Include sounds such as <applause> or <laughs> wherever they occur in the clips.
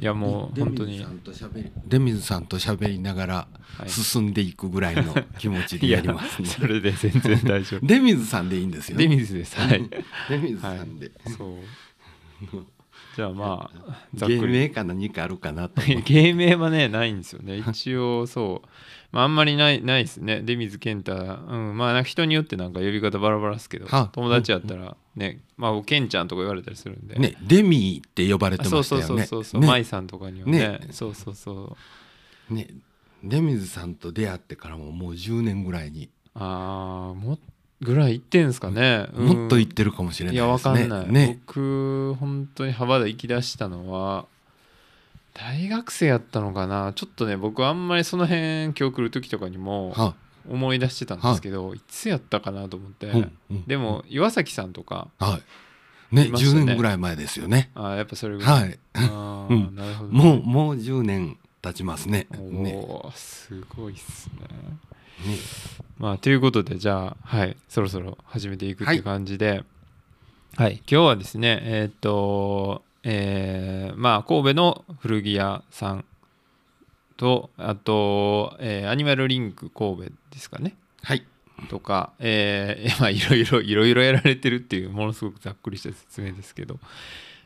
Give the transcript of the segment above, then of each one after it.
いやもう出本当に。出水さんと喋りながらはい。進んでいくぐらいの気持ちでやりますね。それで全然大丈夫。<laughs> 出水さんでいいんですよ。出水です。はい。出水さんで。そう。<laughs> じゃあまあ芸名か何かあるかなと思って。芸名はねないんですよね。<laughs> 一応そう、まあ、あんまりないないですね。出水健太うん。まあなんか人によってなんか呼び方バラバラですけどは友達やったらね。まあ僕ケンちゃんとか言われたりするんで。ね、デミって呼ばれてあそうそうましたよね。そうそうそう、ね。舞さんとかにはね。ね。そうそうそう。ね、出水さんと出会ってからももう10年ぐらいに、ああもっぐらい行ってんすかね、うん。もっと行ってるかもしれないいやわですね。かんない、ね、僕本当に幅田行き出したのは大学生やったのかな？ちょっとね僕あんまりその辺今日来る時とかにもは思い出してたんですけど、い、つやったかなと思って、うんうん。でも岩崎さんとかはい。ね、ね。10年ぐらい前ですよね。あーやっぱそれぐらい、はい。あーうん。なるほど、もう、もう10年経ちますね。おね。おーすごいっすね。ね。まあということでじゃあはいそろそろ始めていくってい。う感じで。はい、今日はですねえーっとえーまあ神戸の古着屋さんとあと、えーアニマルリンク神戸ですかねはい。とか、えー <laughs> まあいろいろいろいろやられてるっていうものすごくざっくりした説明ですけど、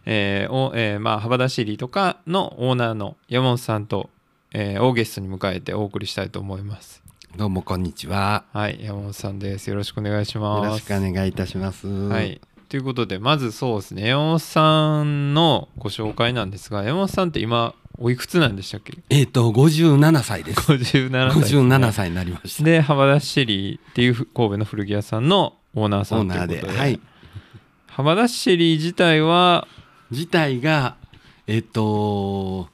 えーおえーまあ幅田シリとかのオーナーの山本さんと、えー、をゲストに迎えてお送りしたいと思います。どうもこんにちは。はい、山本さんです。よろしくお願いしよます。ろしくお願いいたします。はい。ということで、まずそうですね、山本さんのご紹介なんですが、山本さんって今、おいくつなんでしたっけ？えっ、と、57歳です。?57 歳ですね、57歳になりました。で、幅田シリっていう神戸の古着屋さんのオーナーさんということで、で。はい。幅田シリ自体は？自体が、えっ、と、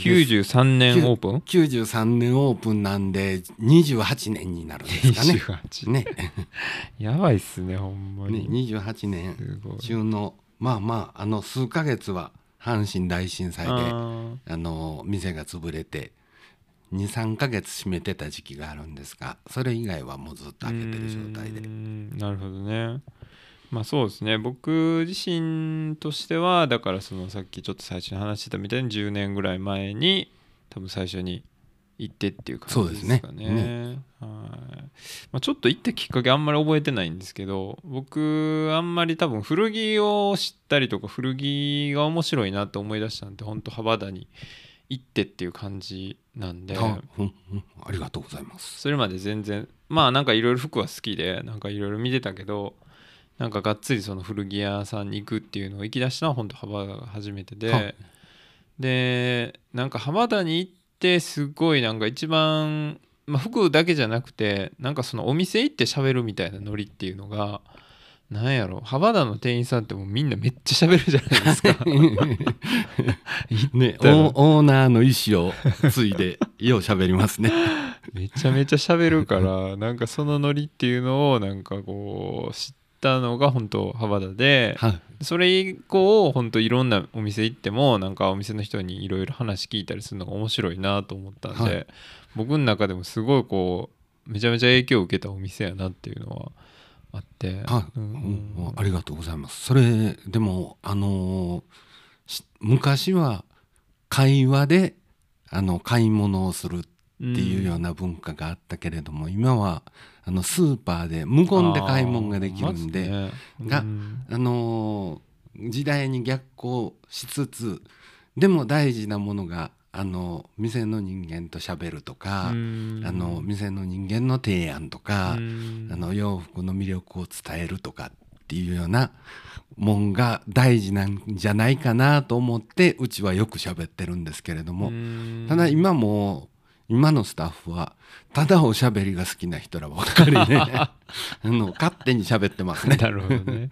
93年オープン？93年オープンなんで、28年になるんですかね。28ね。<laughs> やばいっすね、ほんまねに。28年。中の、まあまあ、あの、数ヶ月は阪神大震災で、ああの、店が潰れて、2、3ヶ月閉めてた時期があるんですが、それ以外はもうずっと開けてる状態でなるほどねまあそうですね。僕自身としてはだからそのさっきちょっと最初に話してたみたいに10年ぐらい前に多分最初に行ってっていう感じですかね。そうですね。はい。まあ、ちょっと行ったきっかけあんまり覚えてないんですけど僕あんまり多分古着を知ったりとか古着が面白いなと思い出したんで本当幅田に行ってっていう感じなんで。あうんうん。ありがとうございます。それまで全然まあなんかいろいろ服は好きでなんかいろいろ見てたけどなんかがっつりその古着屋さんに行くっていうのを行き出したのは本当幅田が初めてはででなんか浜田に行ってすごいなんか一番、まあ、服だけじゃなくてなんかそのお店行って喋るみたいなノリっていうのがなんやろ浜田の店員さんってもうみんなめっちゃ喋るじゃないですか。<laughs> ね、オーオーナーの意思を継いでよう喋りますね。めちゃめちゃ喋るからなんかそのノリっていうのをなんかこう知ったのが本当浜田ではい。それ以降本当いろんなお店行ってもなんかお店の人にいろいろ話聞いたりするのが面白いなと思ったんで、はい。僕の中でもすごいこうめちゃめちゃ影響を受けたお店やなっていうのはあって、はい、うん。うん。うんありがとうございます。それでもあのーし昔は会話であの買い物をするっていうような文化があったけれども、今はあのスーパーで無言で買い物ができるんで、あーがうん。あのー時代に逆行しつつでも大事なものがあの店の人間と喋るとか、うん。あの店の人間の提案とか、うん。あの洋服の魅力を伝えるとかっていうようなもんが大事なんじゃないかなと思ってうちはよく喋ってるんですけれども、うん。ただ今も今のスタッフはただおしゃべりが好きな人らばっかりね。<laughs> あの勝手に喋ってますね。なるほどね。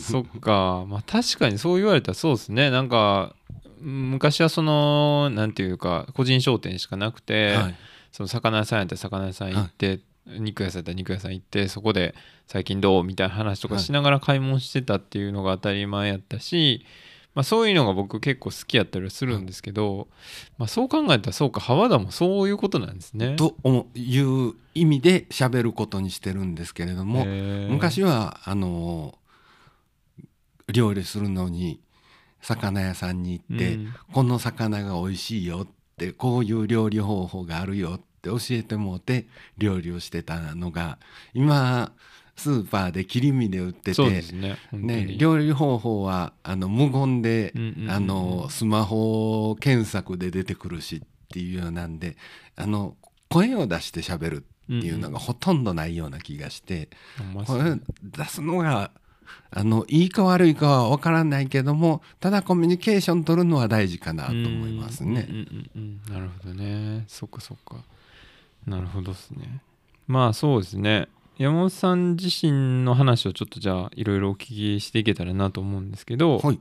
そっか。まあ確かにそう言われたらそうですね。なんかうん昔はそのなんていうか個人商店しかなくて、はい。その魚屋さんやったら魚屋さん行って、肉屋さんやったら肉屋さん行ってそこで最近どうみたいな話とかしながら買い物してたっていうのが当たり前やったし、まあ、そういうのが僕結構好きやったりはするんですけど、まあ、そう考えたらそうか浜田もそういうことなんですね。という意味で喋ることにしてるんですけれども、昔はあの料理するのに魚屋さんに行って、うんこの魚が美味しいよってこういう料理方法があるよって教えてもうて料理をしてたのが今スーパーで切り身で売っててねね、に。料理方法はあの無言で、うんうんうんうん。あのスマホ検索で出てくるしっていうようなんであの声を出して喋るっていうのがほとんどないような気がして、ほんまっすこねれ出すのがあのいいか悪いかは分からないけどもただコミュニケーション取るのは大事かなと思いますね。うんうんうんうんなるほどね。そっかそっか。なるほどですね。まあそうですね山本さん自身の話をちょっとじゃあいろいろお聞きしていけたらなと思うんですけど、はい。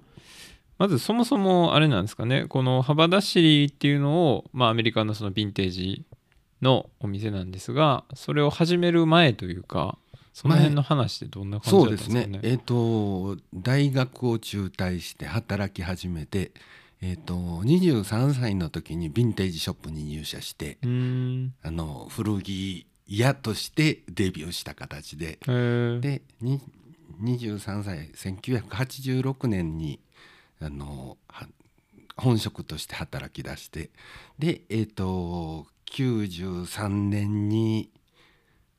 まずそもそもあれなんですかね。この幅出しりっていうのを、まあ、アメリカのそのヴィンテージのお店なんですがそれを始める前というかその辺の話ってどんな感じだったんですすかね？ね。えっ、と大学を中退して働き始めてえっ、と23歳の時にヴィンテージショップに入社してあの古着屋としてデビューした形で。でに23歳1986年にあのは本職として働き出して。でえっ、と93年に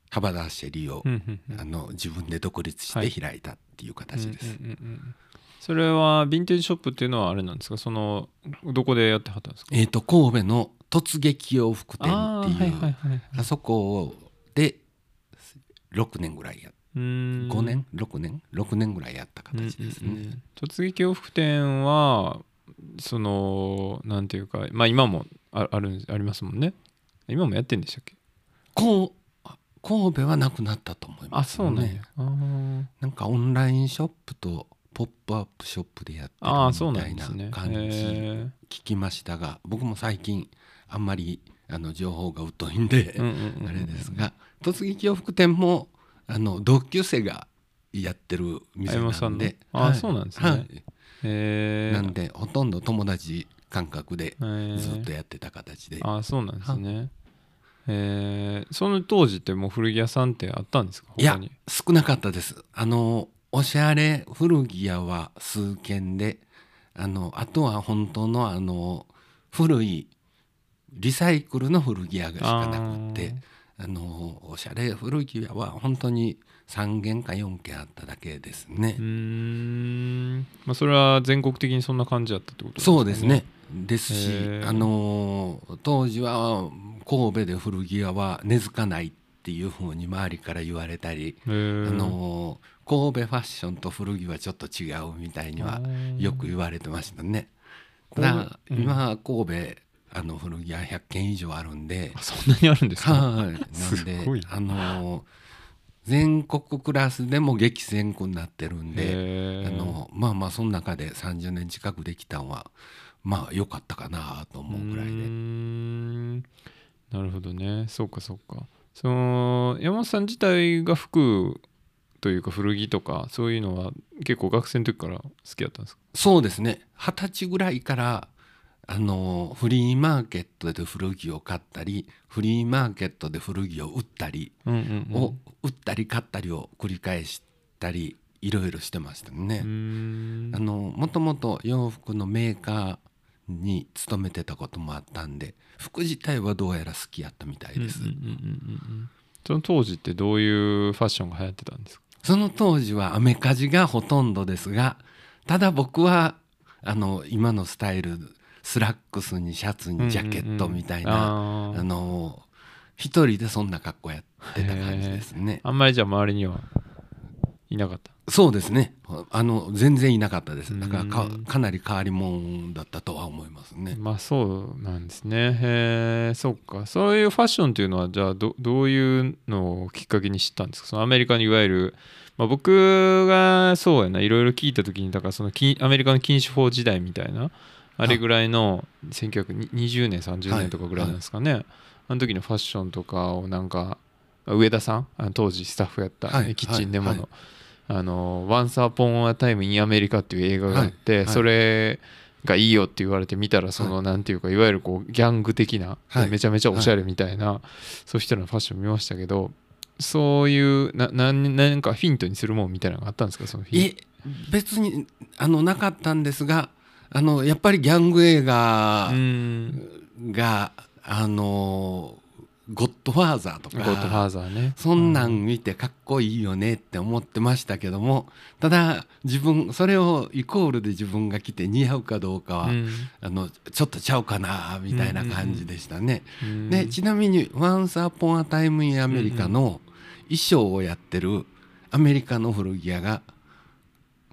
幅田シェリを、うんうんうん。あの自分で独立しはい。て開いたっていう形です。それはヴィンテージショップっていうのはあれなんですか？そのどこでやってはったんですか？えっ、と神戸の突撃洋服店っていう。あーはいはいはいはい。あそこで6年ぐらいやうーん。5年？6年？6年ぐらいやった形ですね。うんうんうん。突撃洋服店はそのなんていうかまあ今もああるんありますもんね。今もやってんでしたっけ？こう神戸はなくなったと思いあます、そうなんや、あー。なんかオンラインショップとポップアップショップでやってあーそうるみたいな感じ聞きましたが僕も最近あんまりあの情報が疎いんで、あれですが突撃洋服店もあの同級生がやってる店なんであーそうなんですね。はい。へー。なんでほとんど友達感覚でずっとやってた形で、あそうなんですね。えー。その当時ってもう古着屋さんってあったんですか？いや少なかったです。あのおしゃれ古着屋は数軒であのあとは本当のあの古いリサイクルの古着屋がしかなくってあのおしゃれ古着屋は本当に3軒か4軒あっただけですね。うー、ん。まあそれは全国的にそんな感じだったってことそうですね。ですしあの当時は神戸で古着屋は根付かないっていうふうに周りから言われたりあの神戸ファッションと古着はちょっと違うみたいにはよく言われてましたね。ただ今神戸あの古着屋100軒以上あるんで。あ、そんなにあるんですか？はい、な。んすでごいあの全国クラスでも激戦区になってるんで、あのまあまあその中で30年近くできたんはまあ良かったかなと思うぐらいうで。なるほどね。そうかそうか。その山本さん自体が服というか古着とかそういうのは結構学生の時から好きだったんですか？そうですね。二十歳ぐらいからあのフリーマーケットで古着を買ったりフリーマーケットで古着を売ったりうんうんうんを売ったり買ったりを繰り返したりいろいろしてましたね。んあのもともと洋服のメーカーに勤めてたこともあったんで服自体はどうやら好きやったみたいです。うんうんうんうんうんその当時ってどういうファッションが流行ってたんですか？その当時はアメカジがほとんどですがただ僕はあの今のスタイルスラックスにシャツにジャケットみたいな、ああー。の一人でそんな格好やってた感じですね。あんまりじゃあ周りにはいなかった？そうですね。あの全然いなかったです。だからかうん。かなり変わり者だったとは思いますね。まあそうなんですね。へえそっか。そういうファッションっていうのはじゃあどどういうのをきっかけに知ったんですか？そのアメリカにいわゆる、まあ、僕がそうやないろいろ聞いた時にだからその禁アメリカの禁止法時代みたいなあれぐらいの1920年30年とかぐらいなんですかね、あの時のファッションとかをなんか上田さんあの当時スタッフやった、はいキッチンデモの、はいあの「Once Upon a Time in America」っていう映画があって、はいはい。それがいいよって言われて見たらその、なんていうかいわゆるこうギャング的な、はい。めちゃめちゃおしゃれみたいな、そういう人のファッション見ましたけどそういうななんかヒントにするもんみたいなのがあったんですか？そのヒンいえ別にあのなかったんですがあのやっぱりギャング映画うん。が、あのゴッドファーザーとゴッドファーかザーね。そんなん見てかっこいいよねって思ってましたけどもただ自分それをイコールで自分が着て似合うかどうかは、うん。あのちょっとちゃうかなみたいな感じでしたね。うん。でちなみに「Once Upon a Time in America」の衣装をやってるアメリカの古着屋が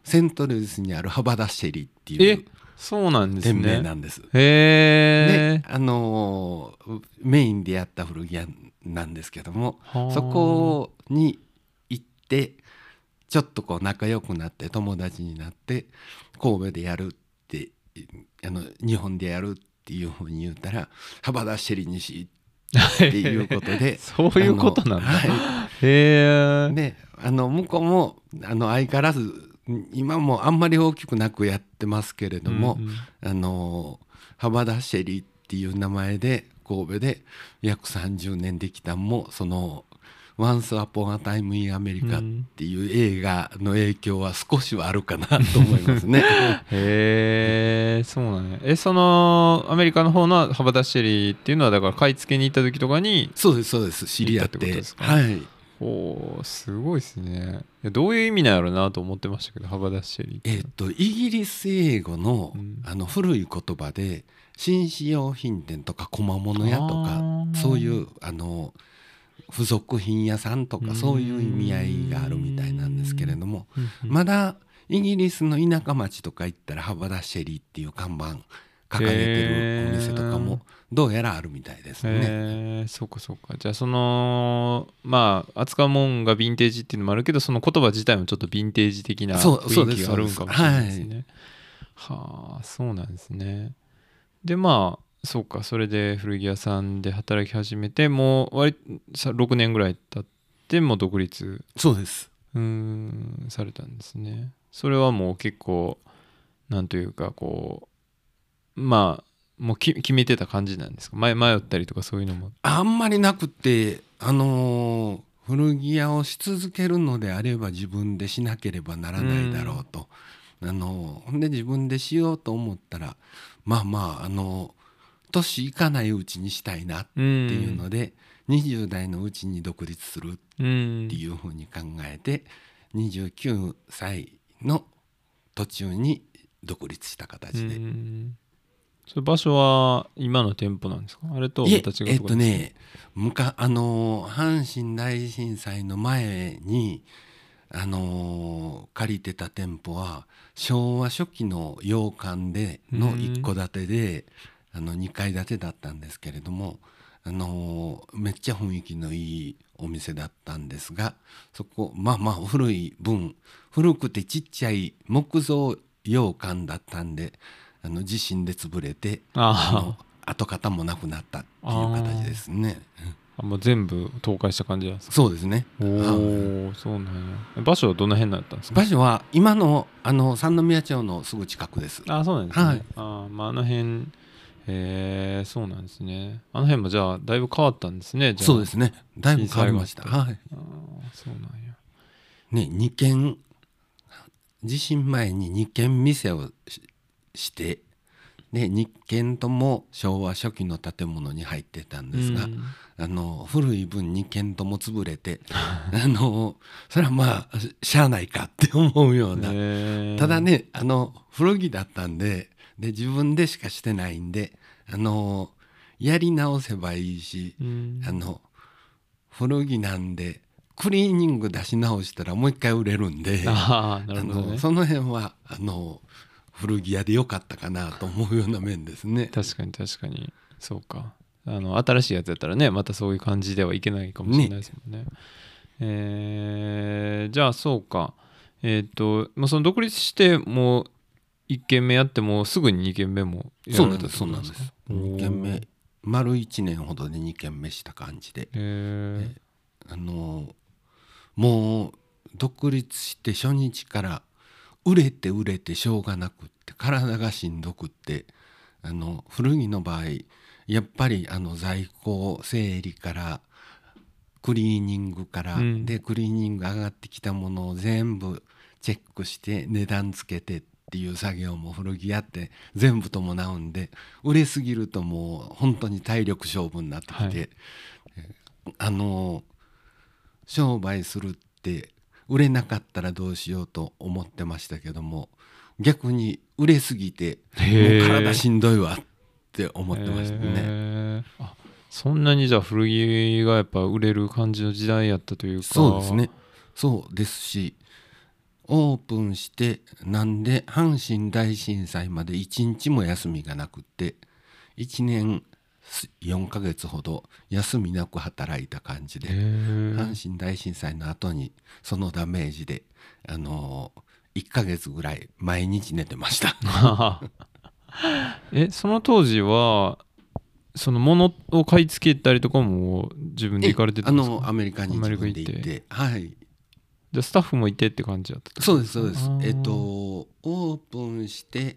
セントルイスにあるハバダシェリっていえ？うそうなんです店名ねなんです。へえであのーメインでやった古着屋なんですけどもはあ。そこに行ってちょっとこう仲良くなって友達になって神戸でやるってあの日本でやるっていうふうに言ったら「ハバダシェリにし」っていうことで <laughs> そういうことなんだ。はへえい、であの向こうもあの相変わらず今もあんまり大きくなくやってますけれども、うんうん。あの幅田シェリっていう名前で神戸で約30年できたんもその「Once Upon a Time in America」っていう映画の影響は少しはあるかなと思いますね。<laughs> へえそうなんや。えそのアメリカの方のハバダシェリーっていうのはだから買い付けに行った時とかにそうですそうです。知り合っ行ってはいおーすごいですね。いやどういう意味なんやろうなと思ってましたけどハバダシェリーって。えっとイギリス英語の,、うん。あの古い言葉で紳士用品店とか小物屋とあかー。そういうあの付属品屋さんとかそういう意味合いがあるみたいなんですけれどもまだイギリスの田舎町とか行ったらハバダシェリーっていう看板掲げてるお店とかもどうやらあるみたいですね。へえそうかそうか。じゃあそのまあ扱うもんがヴィンテージっていうのもあるけどその言葉自体もちょっとヴィンテージ的な雰囲気があるんかもしれないですね。はあそうなんですね。でまあそうか。それで古着屋さんで働き始めてもう割さ6年ぐらい経ってもう独立そうです。うーんされたんですね。それはもう結構なんというかこうまあもうき決めてた感じなんですか？迷迷ったりとかそういうのも。あんまりなくてあのー古着屋をし続けるのであれば自分でしなければならないだろうと、あのーほんで自分でしようと思ったらまあまああのー年いかないうちにしたいなっていうので、20代のうちに独立するうんっていうふうに考えて29歳の途中に独立した形で。うんそれ場所は今の店舗なんですか？あれとまた違うとこえっとねむかあのー阪神大震災の前にあのー借りてた店舗は昭和初期の洋館での一戸建てであの2階建てだったんですけれどもあのーめっちゃ雰囲気のいいお店だったんですがそこまあまあ古い分古くてちっちゃい木造洋館だったんであの地震で潰れて跡形もなくなったっていう形ですね。あもう全部倒壊した感じなんですか？そうですね。おはいおそうなんや場所はどの辺だったんですか？場所は今のあの三宮町のすぐ近くです。あそうなんですね、はいあまああの辺えー、そうなんですねあの辺もじゃあだいぶ変わったんですねそうですね。だいぶ変わりました。はい。あーそうなんやね二軒地震前に二軒店をししてで二軒とも昭和初期の建物に入ってたんですが、うん。あの古い分2軒とも潰れて <laughs> あのそれはまあしゃあないかって思うような、えー。ただねあの古着だったんでで自分でしかしてないんであのやり直せばいいし、うん。あの古着なんでクリーニング出し直したらもう一回売れるんであね。その辺はあの古着屋でよかったかなと思うような面ですね。確かに確かに。そうか。あの新しいやつやったらねまたそういう感じではいけないかもしれないですもんね。えーじゃあそうか。えっ、ともうその独立してもう1軒目やってもうすぐに2軒目もやそうなんですそうなんです。おー2軒目丸1年ほどで2軒目した感じで。えあのもう独立して初日から売れて売れてしょうがなくって体がしんどくってあの古着の場合やっぱりあの在庫整理からクリーニングから、うん。でクリーニング上がってきたものを全部チェックして値段つけてっっていう作業も古着屋って全部伴うんで売れすぎるともう本当に体力勝負になってきて、はい。あの商売するって売れなかったらどうしようと思ってましたけども逆に売れすぎてもう体しんどいわって思ってましたね。あそんなにじゃあ古着がやっぱ売れる感じの時代やったというか。そうですね。そうですしオープンしてなんで阪神大震災まで1日も休みがなくって1年4ヶ月ほど休みなく働いた感じで阪神大震災の後にそのダメージであの1ヶ月ぐらい毎日寝てました。<laughs> えその当時はその物を買い付けたりとかも自分で行かれてたあんですか？のアメリカに自分で行って。はい。じゃあスタッフもいてって感じだったそうですそうです。あー。えっとオープンして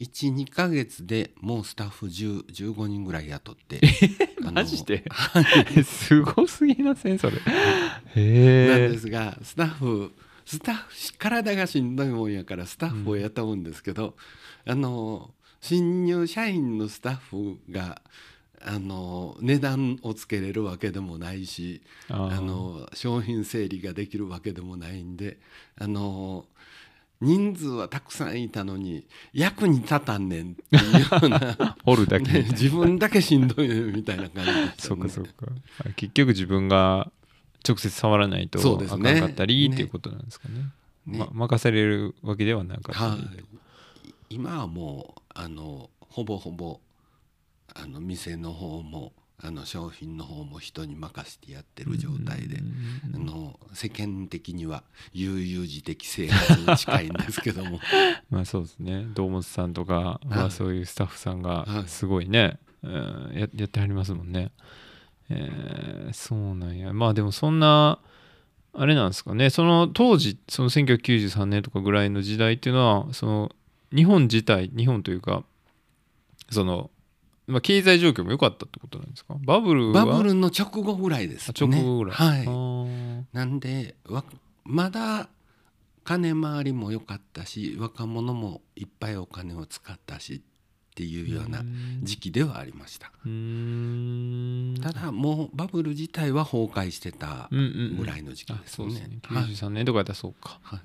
12ヶ月でもうスタッフ10 15人ぐらい雇って <laughs> マジで？はい。<laughs> すごすぎません？それ。なんですがスタッフスタッフ体がしんどいもんやからスタッフを雇うんですけど、あの新入社員のスタッフがあの値段をつけれるわけでもないしあの商品整理ができるわけでもないんであの人数はたくさんいたのに役に立たんねんっていうような、<laughs> 掘るだけ。ね自分だけしんどいみたいな感じでね。そうかそうか。あ結局自分が直接触らないとあかんかったりね。っていうことなんですかね。ね。ま、任されるわけではなかったはりい、今はもうあのほぼほぼあの店の方もあの商品の方も人に任せてやってる状態で、あの世間的には悠々自適生活に近いんですけども。<laughs> まあそうですね。堂本さんとかははいそういうスタッフさんがはい。すごいね、うんややってはりますもんね。えーそうなんや。まあでもそんなあれなんですかね。その当時その1993年とかぐらいの時代っていうのはその日本自体日本というかその、まあ、経済状況も良かったってことなんですか？バブルは？バブルの直後ぐらいですあね。直後ぐらい、はい。なんでわまだ金回りも良かったし若者もいっぱいお金を使ったしっていうような時期ではありました。ただもうバブル自体は崩壊してたうんうんうんぐらいの時期あですそうですね。ね。はい。93年とかやったらそうか、はい。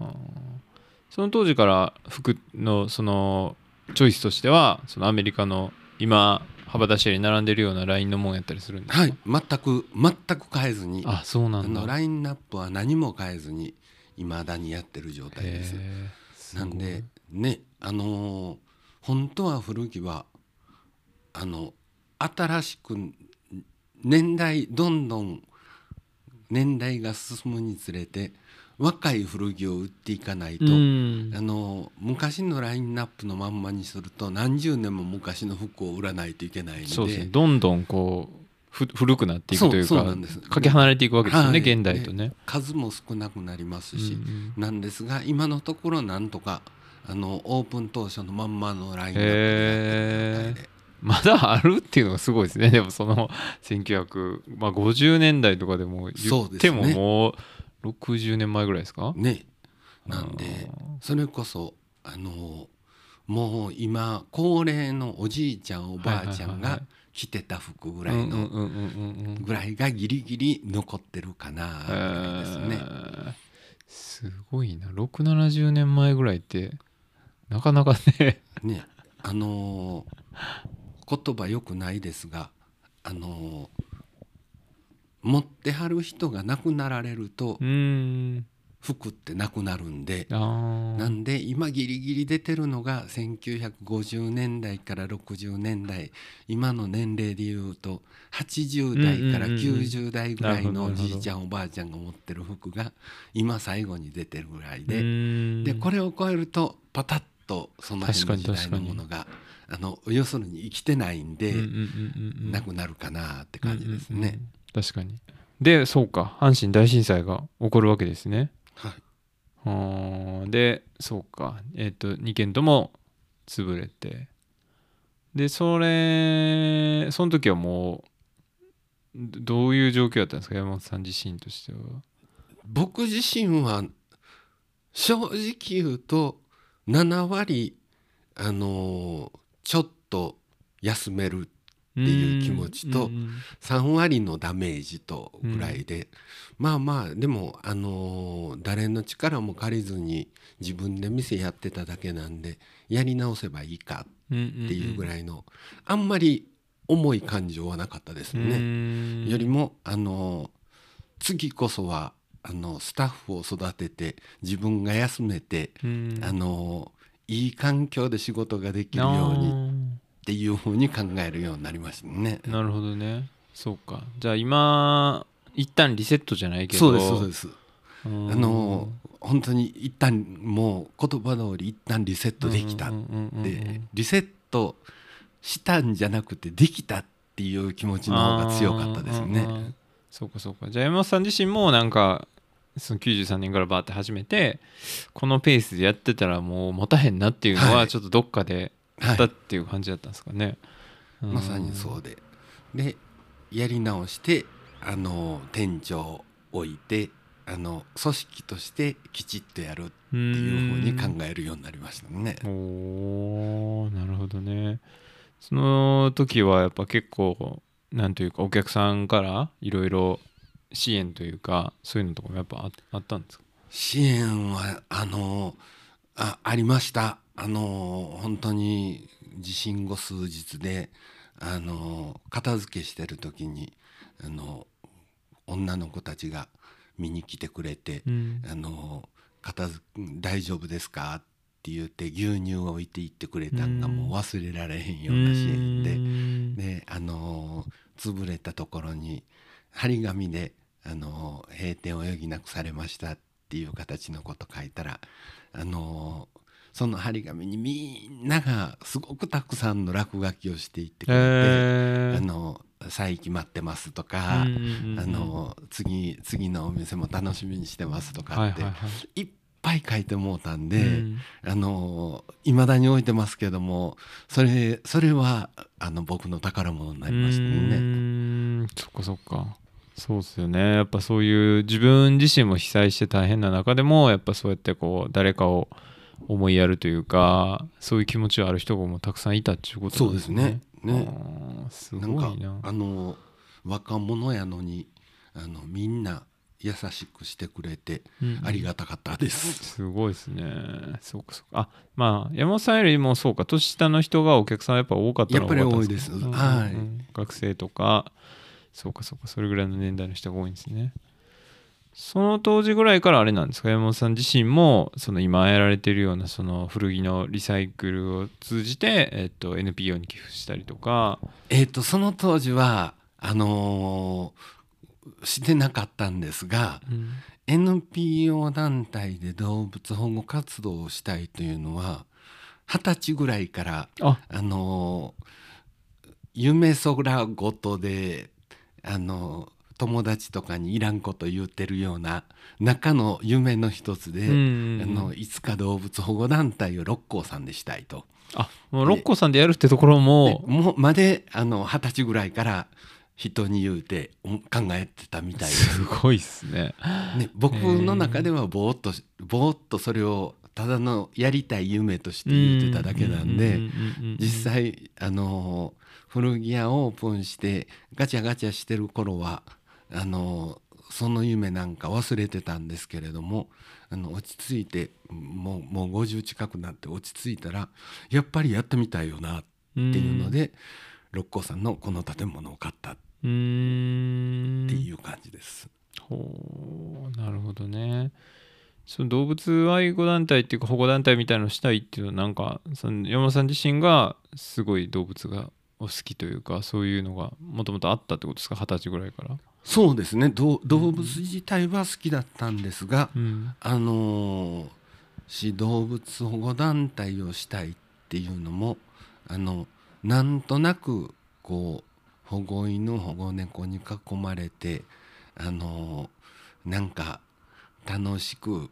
その当時から服のそのチョイスとしてはそのアメリカの今幅出し屋に並んでるようなラインのもんやったりするんですか？はい、全く全く変えずに。あそうなあんだ。のラインナップは何も変えずに未だにやってる状態です。なんでねあのー本当は古着はあの新しく年代どんどん年代が進むにつれて若い古着を売っていかないと、うん。あの昔のラインナップのまんまにすると何十年も昔の服を売らないといけないので。そうですね。どんどんこうふ古くなっていくというかかけ離れていくわけですよね、はい。現代とね。数も少なくなりますし、うんうん。なんですが今のところなんとかあのオープン当初のまんまのラインナップで。まだあるっていうのがすごいですね。でもその1950年代とかでも言ってもそうですね。もう60年前ぐらいですか？ね。なんでそれこそあのもう今高齢のおじいちゃんおばあちゃんが着てた服ぐうらいのぐらいがギリギリ残ってるかなですね。えー。すごいな。670年前ぐらいってなかなかね。ね。あのー言葉よくないですがあのー持ってはる人が亡くなられると服ってなくなるんでなんで今ギリギリ出てるのが1950年代から60年代今の年齢でいうと80代からうんうんうんうん。90代ぐらいのおじいちゃんおばあちゃんが持ってる服が今最後に出てるぐらいうででこれを超えるとパタッとその辺の時代のものがあの要するに生きてないんでなくなるかなって感じですね。うん確かに。でそうか。阪神大震災が起こるわけですね。はい。でそうか。えっ、と2軒とも潰れて。でそれその時はもうどどういう状況だったんですか？山本さん自身としては。僕自身は正直言うと7割あのちょっと休めるていう気持ちと3割のダメージとぐらいで、まあまあでもあの誰の力も借りずに自分で店やってただけなんでやり直せばいいかっていうぐらいのあんまり重い感情はなかったですね。よりもあの次こそはあのスタッフを育てて自分が休めてあのいい環境で仕事ができるようにっていうふうに考えるようになりましたね。なるほどね。そうか。じゃあ今一旦リセットじゃないけど。そうですそうです。あの本当に一旦もう言葉通り一旦リセットできたでリセットしたんじゃなくてできたっていう気持ちの方が強かったですね。そうかそうか。じゃあ山本さん自身もなんかその93年からバーって始めてこのペースでやってたらもう持たへんなっていうのはちょっとどっかであったっていう感じだったんですかね。はい、まさにそうででやり直してあの店長を置いてあの組織としてきちっとやるっていうふうに考えるようになりましたね。おなるほどね。その時はやっぱ結構なんというかお客さんからいろいろ支援というかそういうのとかもやっぱあったんですか？支援はあのあありましたあの本当に地震後数日であの片付けしてる時にあの女の子たちが見に来てくれて「うん、あの片付大丈夫ですか?」って言って牛乳を置いていってくれたんがもう忘れられへんような支援で、うん、であの潰れたところに張り紙であの閉店を余儀なくされましたっていう形のこと書いたらあのその張り紙にみんながすごくたくさんの落書きをしていってくれて「あの再起待ってます」とか、あの次次のお店も楽しみにしてますとかって、いっぱい書いてもうたんで、うん、あの未だに置いてますけどもそれそれはあの僕の宝物になりましたね。そっかそっか。そうっすよね。やっぱそういう自分自身も被災して大変な中でもやっぱそうやってこう誰かを思いやるというかそういう気持ちがある人もたくさんいたっていうことなんですね。そうですね。ねすごいなあの若者やのにあのみんな優しくしてくれてありがたかったです。うん、すごいですね。そうかそうか。あまあ山本さんよりもそうか年下の人がお客さんやっぱ多かったのやっぱり多いです。はい、学生とかそうかそうかそれぐらいの年代の人が多いんですね。その当時ぐらいからあれなんですか？山本さん自身もその今やられてるようなその古着のリサイクルを通じて、えっと、NPO に寄付したりとか。えっとその当時はあのー、してなかったんですが、うん、NPO 団体で動物保護活動をしたいというのは二十歳ぐらいからあのー、夢空ごとであのー友達とかにいらんこと言ってるような中の夢の一つで、あのいつか動物保護団体を六甲山でしたいと。あもう六甲山でやるってところももまで二十歳ぐらいから人に言うて考えてたみたいです。すごいっすね。ね僕の中ではぼーっとぼーっとそれをただのやりたい夢として言ってただけなんで実際あの古着屋オープンしてガチャガチャしてる頃はあのその夢なんか忘れてたんですけれどもあの落ち着いてもうもう50近くなって落ち着いたらやっぱりやってみたいよなっていうので六甲山のこの建物を買ったっていう感じです。ほう。なるほどね。その動物愛護団体っていうか保護団体みたいのをしたいっていうのはなんかその山本さん自身がすごい動物がお好きというかそういうのがもともとあったってことですか？二十歳ぐらいからそうですね。動物自体は好きだったんですが、うん、あの市動物保護団体をしたいっていうのもあのなんとなくこう保護犬保護猫に囲まれてあのなんか楽しく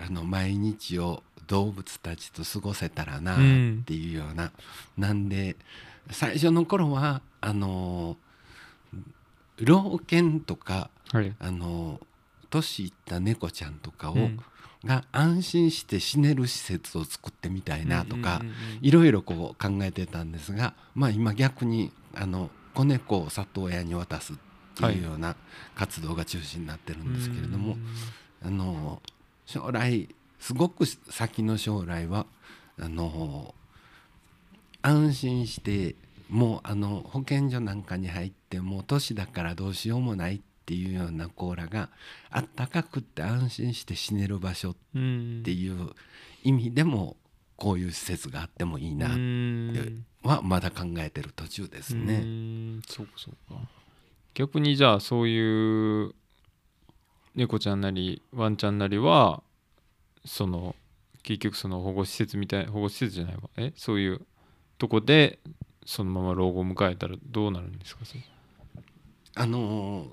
あの毎日を動物たちと過ごせたらなっていうような、うん、なんで最初の頃はあの老犬とか、はい、あの年いった猫ちゃんとかを、うん。が安心して死ねる施設を作ってみたいなとか、いろいろこう考えてたんですが、まあ、今逆にあの子猫を里親に渡すっていうような活動が中心になってるんですけれども、あの将来すごく先の将来はあの安心してもうあの保健所なんかに入ってもう年だからどうしようもないっていうような子らがあったかくって安心して死ねる場所っうんていう意味でもこういう施設があってもいいなってうん。はまだ考えてる途中ですうね。んそうかそうか。逆にじゃあそういう猫ちゃんなりワンちゃんなりはその結局その保護施設みたい保護施設じゃないわ。え？そういうとこでそのまま老後を迎えたらどうなるんですか？あの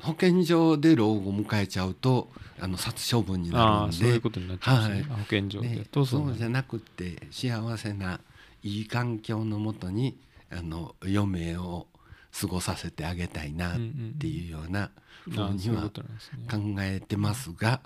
保健所で老後を迎えちゃうとあの殺処分にあなるんあそういうでことになっちゃうんですね、はい。保健所でねどうそうじゃなくて幸せないい環境のもとにあの余命を過ごさせてあげたいなっていうようなふうには考えてますが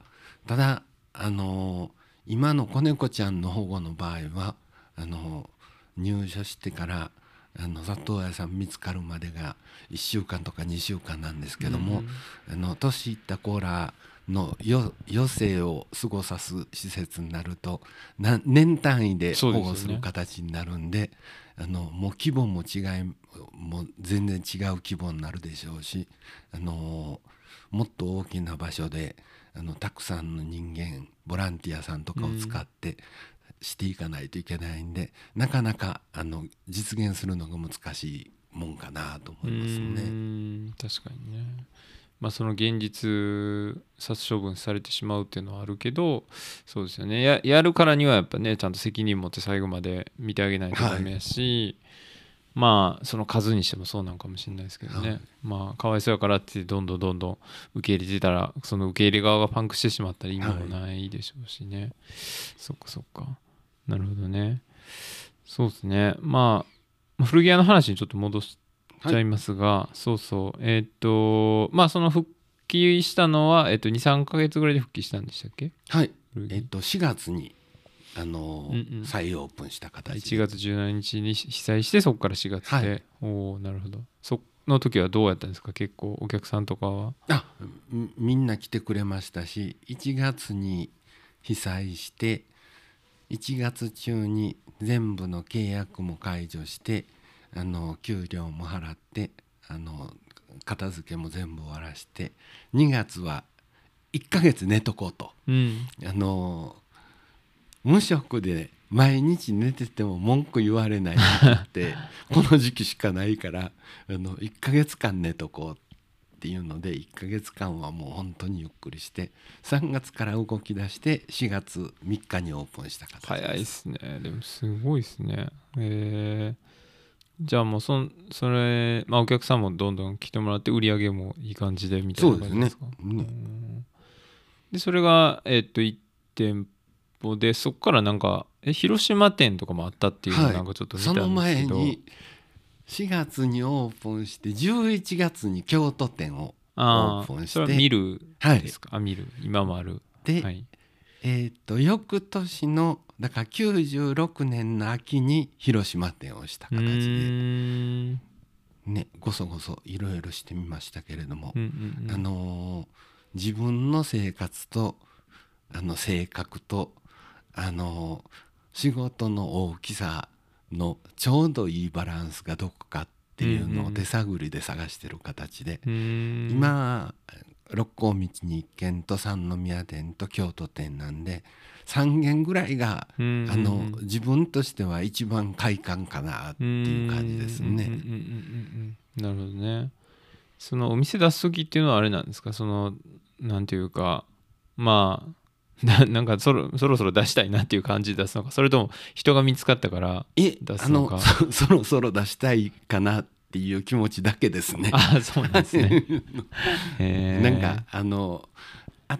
ただあの今の子猫ちゃんの保護の場合はあの入所してからあの里親さん見つかるまでが1週間とか2週間なんですけども、あの年いった子らのよ余生を過ごさす施設になるとな年単位で保護する形になるんであのもう規模も違いもう全然違う規模になるでしょうしあのもっと大きな場所であのたくさんの人間ボランティアさんとかを使ってしていかないといけないんで、なかなかあの実現するのが難しいもんかなと思いますうね。ん確かにね。まあその現実殺処分されてしまうっていうのはあるけどそうですよね。ややるからにはやっぱねちゃんと責任持って最後まで見てあげないとダメやし、まあその数にしてもそうなんかもしれないですけどね、はい。まあかわいそうやからってどんどんどんどん受け入れてたらその受け入れ側がパンクしてしまったら意味もないでしょうしね、そっかそっかなるほどね。そうですね。まあまあ古着屋の話にちょっと戻しちゃいますが、そうそう。えっ、とまあその復帰したのは、えっと23か月ぐらいで復帰したんでしたっけ？はい。えっと4月にあの、うんうん。再オープンした形1月17日に被災してそこから4月で、はい。おおなるほど。その時はどうやったんですか？結構お客さんとかは？あみみんな来てくれましたし1月に被災して1月中に全部の契約も解除してあの給料も払ってあの片付けも全部終わらして2月は1ヶ月寝とこうと。うん。あの無職で毎日寝てても文句言われないって <laughs> この時期しかないからあの1ヶ月間寝とこうっていうので1ヶ月間はもう本当にゆっくりして3月から動き出して4月3日にオープンした形早いっすね。でもすごいっすね。えー。じゃあもうそんそれ、まあ、お客さんもどんどん来てもらって売り上げもいい感じでみたいな感じですか？そうですね。うん。でそれがえっと1店舗でそこからなんかえ広島店とかもあったっていうのなんかちょっと見たんですその前けど、に4月にオープンして11月に京都店をオープンして。見るはいですか、あ見る。今もある。で、はい。えー、と翌年のだから96年の秋に広島店をしたう形で、ね、ごそごそいろいろしてみましたけれども、うんうんうん。あのー自分の生活とあの性格と、あのー仕事の大きさのちょうどいいバランスがどこかっていうのを手探りで探してる形で、うーん。今六甲道に1軒と三宮店と京都店なんで3軒ぐらいが、あの自分としては一番快感かなっていう感じですね。なるほどね。そのお店出す時っていうのはあれなんですか？そのなんていうかまあな <laughs> なんかそろそろそろ出したいなっていう感じで出すのかそれとも人が見つかったからえ出すのか？<laughs> そそろそろ出したいかなっていう気持ちだけですね。<laughs> あそうなんですね。なんかあの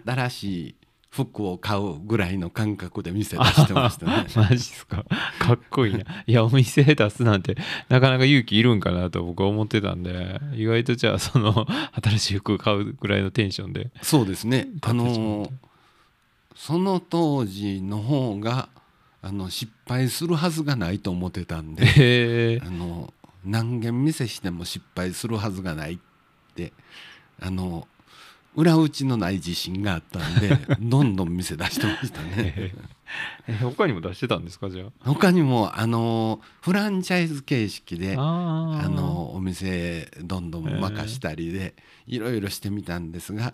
新しい服を買うぐらいの感覚で店出してましたね。マジっすか？かっこいいな。いやお店出すなんてなかなか勇気いるんかなと僕は思ってたんで意外とじゃあその新しい服買うぐらいのテンションでそうですね。あのその当時の方があの失敗するはずがないと思ってたんであの何軒店しても失敗するはずがないってあの裏打ちのない自信があったんで <laughs> どんどん店出してましたね。え。他にも出してたんですかじゃ他にもあのフランチャイズ形式であのお店どんどん任したりでいろいろしてみたんですが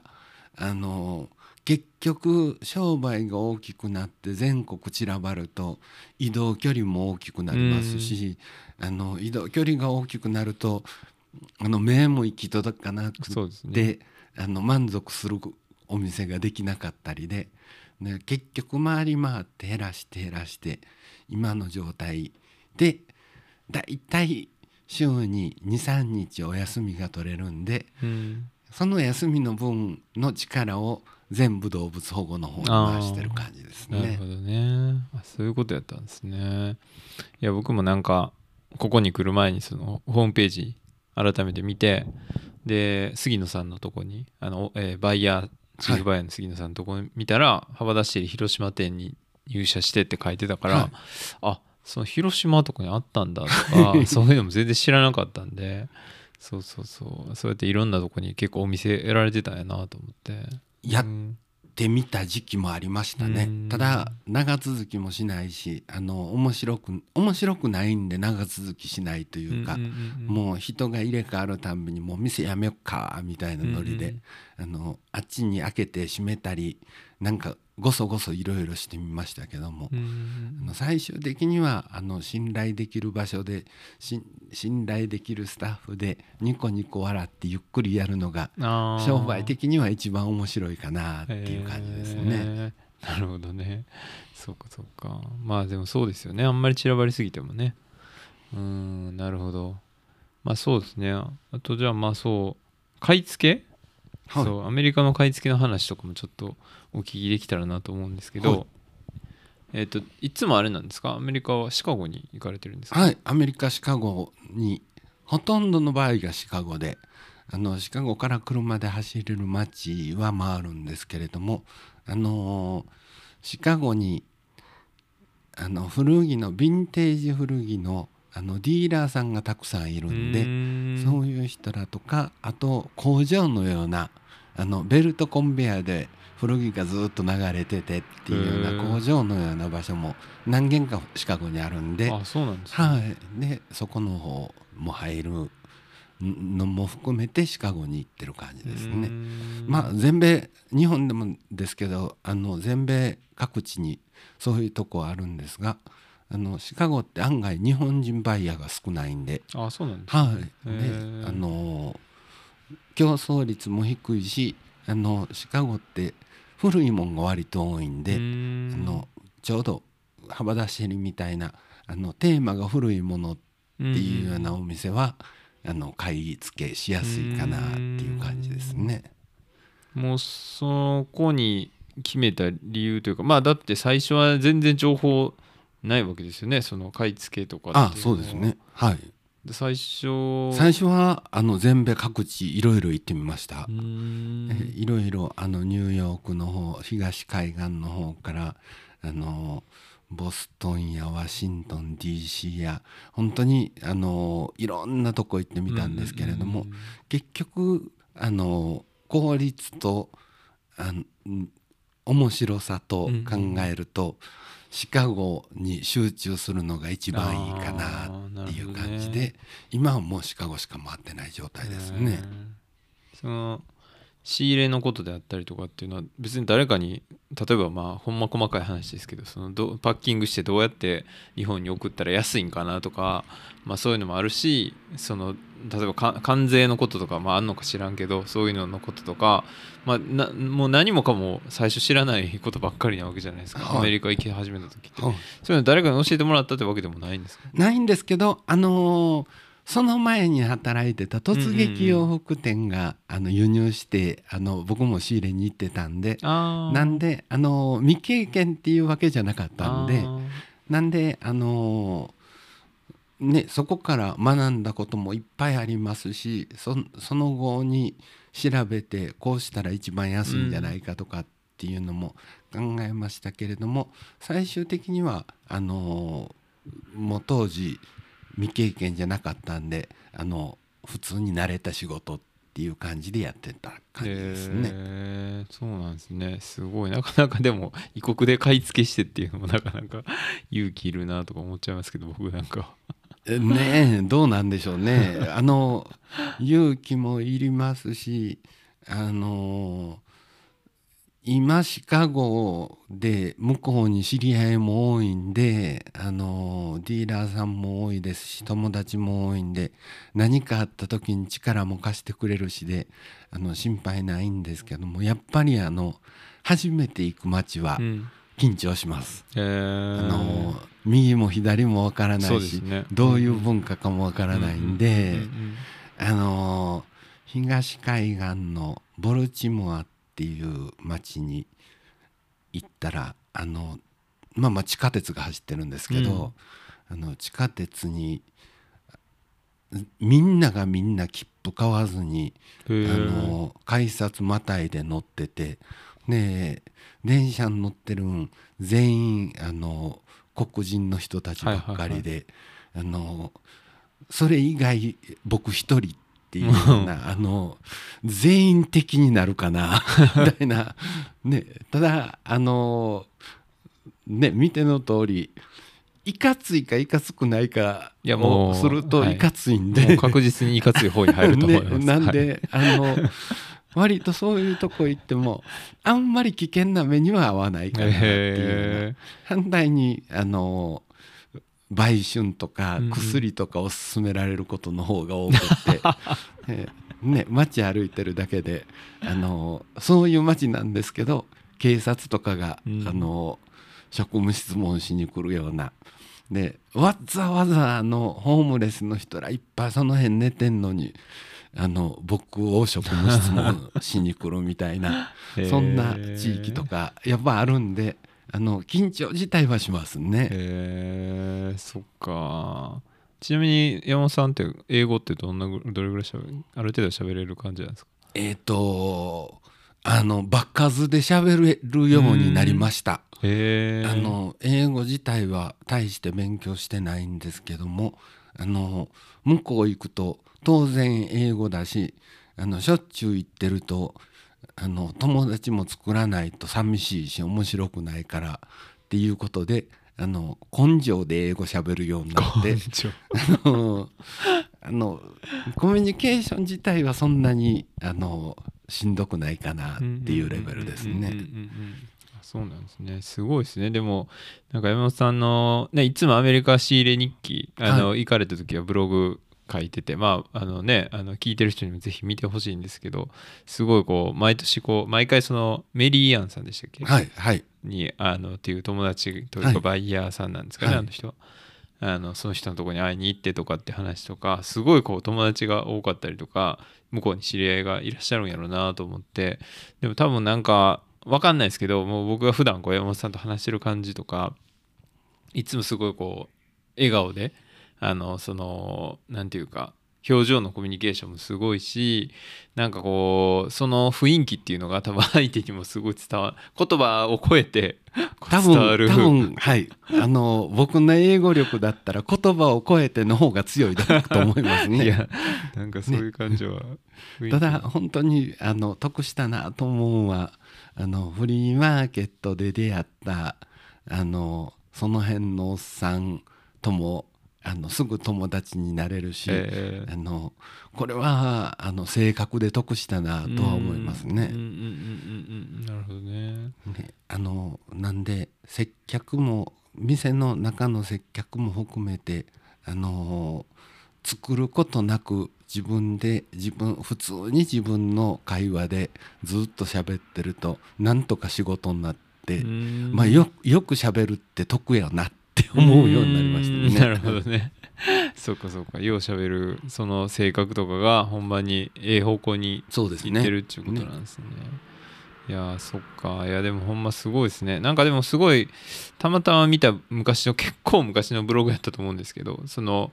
あの結局商売が大きくなって全国散らばると移動距離も大きくなりますしあの移動距離が大きくなるとあの目も行き届かなくそうですね。てあの満足するお店ができなかったりで、ね、結局回り回って減らして減らして今の状態でだいたい週に23日お休みが取れるんでうん。その休みの分の力を全部動物保護の方に回してる感じですね。なるほ。どね。あそういうことやったんですね。いや僕もなんかここに来る前にそのホームページ改めて見てで杉野さんのとこにあの、えーバイヤーチーフバイヤーの杉野さんのとこ見たら、幅田市広島店に入社してって書いてたから、はい。あその広島とかにあったんだとか <laughs> そういうのも全然知らなかったんでそうそうそう。そうやっていろんなとこに結構お店得られてたんやなと思ってやってみた時期もありましたね。うん。ただ長続きもしないしあの面白く面白くないんで長続きしないというか、んんんん。もう人が入れ替わるたんびにもう店やめよっかみたいなノリで、あのあっちに開けて閉めたりなんかごそごそいろいろしてみましたけども、最終的にはあの信頼できる場所でし信頼できるスタッフでニコニコ笑ってゆっくりやるのが商売的には一番面白いかなっていう感じですね。なるほどね。そうかそうか。まあでもそうですよね。あんまり散らばりすぎてもね。うーんなるほど。まあそうですね。あとじゃあまあそう買い付け、はい。そうアメリカの買い付けの話とかもちょっとお聞きできたらなと思うんですけど、はい。えっ、といつもあれなんですか？アメリカはシカゴに行かれてるんですか？はい、アメリカシカゴにほとんどの場合がシカゴであのシカゴから車で走れる街は回るんですけれどもあのシカゴにあの古着のヴィンテージ古着のあのディーラーさんがたくさんいるんでそういう人らとかあと工場のようなあのベルトコンベヤーで古着がずっと流れててっていうような工場のような場所も何軒かシカゴにあるんで。あそうなんですねはい、でそこの方も入るのも含めてシカゴに行ってる感じですね。んまあ全米日本でもですけどあの全米各地にそういうとこあるんですがあのシカゴって案外日本人バイヤーが少ないんで、あそうなんですね。はい、でへー。あの競争率も低いしあのシカゴって古いもんが割と多いんで、あのちょうど幅出しりみたいなあのテーマが古いものっていうようなお店は、あの買い付けしやすいかなっていう感じですね。もうそこに決めた理由というかまあだって最初は全然情報ないわけですよね。その買い付けとかあそうですね。はい。で最初。最初はあの全米各地いろいろ行ってみました。いろいろあのニューヨークの方東海岸の方からあのボストンやワシントン DC や本当にあのいろんなとこ行ってみたんですけれども、うん結局あの効率とあのん面白さと考えると、シカゴに集中するのが一番いいかなっていう感じで、ね今はもうシカゴしか回ってない状態ですね。うんその仕入れのことであったりとかっていうのは別に誰かに例えばまあほんま細かい話ですけどそのどパッキングしてどうやって日本に送ったら安いんかなとか、まあ、そういうのもあるしその例えばか関税のこととか、まあ、あんのか知らんけどそういうののこととか、まあ、なもう何もかも最初知らないことばっかりなわけじゃないですか、はい。アメリカ行き始めた時って、はい。そういうの誰かに教えてもらったってわけでもないんですか？ないんですけどあのーその前に働いてた突撃洋服店が、あの輸入してあの僕も仕入れに行ってたんでなんであの未経験っていうわけじゃなかったんでなんであのねそこから学んだこともいっぱいありますしその後に調べてこうしたら一番安いんじゃないかとかっていうのも考えましたけれども、最終的にはあのもう当時未経験じゃなかったんであの普通に慣れた仕事っていう感じでやってた感じですね。えー、そうなんですねすごいなかなかでも異国で買い付けしてっていうのもなかなか <laughs> 勇気いるなとか思っちゃいますけど僕なんか。ねえどうなんでしょうね。あの勇気もいりますしあの今シカゴで向こうに知り合いも多いんであのディーラーさんも多いですし友達も多いんで何かあった時に力も貸してくれるしであの心配ないんですけどもやっぱりあの初めて行く街は緊張します。うん、あの右も左もわからないし、ね、どういう文化かもわからないんで、あの東海岸のボルチモアっていう町に行ったらあのまあまあ地下鉄が走ってるんですけど、うん、あの地下鉄にみんながみんな切符買わずにあの改札またいで乗っててで電車に乗ってるん全員あの黒人の人たちばっかりで、あのそれ以外僕一人っていうような、あの全員的になるかな <laughs> みたいな、ね、ただあのね見ての通りいかついかいかつくないかをするとい。かついんで、はい、確実にいかつい方に入ると思います。<laughs> ね、なんで、はい、あの割とそういうとこ行ってもあんまり危険な目には合わないかなっていう反対にあの売春とか薬とかを勧められることの方が多くて、<laughs> えー、ね、街歩いてるだけであのそういう街なんですけど警察とかが、うん、あの職務質問しに来るような。でわざわざあのホームレスの人らいっぱいその辺寝てんのにあの僕を職務質問しに来るみたいな <laughs> そんな地域とかやっぱあるんで。あの緊張自体はしますね。へえそっか。ちなみに山本さんって英語ってどんなどれぐらいしゃべある程度喋れる感じなんですか？えっ、ー、とあの場数で喋れるようになりました。へあの英語自体は大して勉強してないんですけどもあの向こう行くと当然英語だしあのしょっちゅう行ってるとあの友達も作らないと寂しいし面白くないからっていうことであの根性で英語しゃべるようになって <laughs> あのあのコミュニケーション自体はそんなにあのしんどくないかなっていうレベルですね。そうなんですねすごいですねでもなんか山本さんの、ね、いつもアメリカ仕入れ日記あの、はい、行かれた時はブログ書いててまああのねあの聞いてる人にもぜひ見てほしいんですけどすごいこう毎年こう毎回そのメリーアンさんでしたっけ？はいはい。にあのっていう友達というかバイヤーさんなんですかね、はい、あの人。は。あのその人のとこに会いに行ってとかって話とかすごいこう友達が多かったりとか向こうに知り合いがいらっしゃるんやろうなと思ってでも多分なんか分かんないですけどもう僕が普段こう山本さんと話してる感じとかいつもすごいこう笑顔であのその何て言うか表情のコミュニケーションもすごいしなんかこうその雰囲気っていうのが多分相手にもすごい伝わる言葉を超えて <laughs> 伝わる。多分はい。あの僕の英語力だったら言葉を超えての方が強いだと思いますね。<laughs> いやなんかそういう感じは、ね、ただ本当にあの得したなと思うのはあのフリーマーケットで出会ったあのその辺のおっさんともあのすぐ友達になれるし、えー、あのこれはあの性格で得したなとは思いますね。なるほどね。ねあのなんで接客も店の中の接客も含めてあの作ることなく自分で自分普通に自分の会話でずっと喋ってるとなんとか仕事になって、まあ、よよく喋るって得やなって思うようになりましたね。<laughs> なるほどね。そうかそうか。ようしゃべるその性格とかがほんまにええ方向にいってるっていうことなんですね。いやーそっか。いやでもほんますごいですね。なんかでもすごいたまたま見た昔の結構昔のブログやったと思うんですけどその、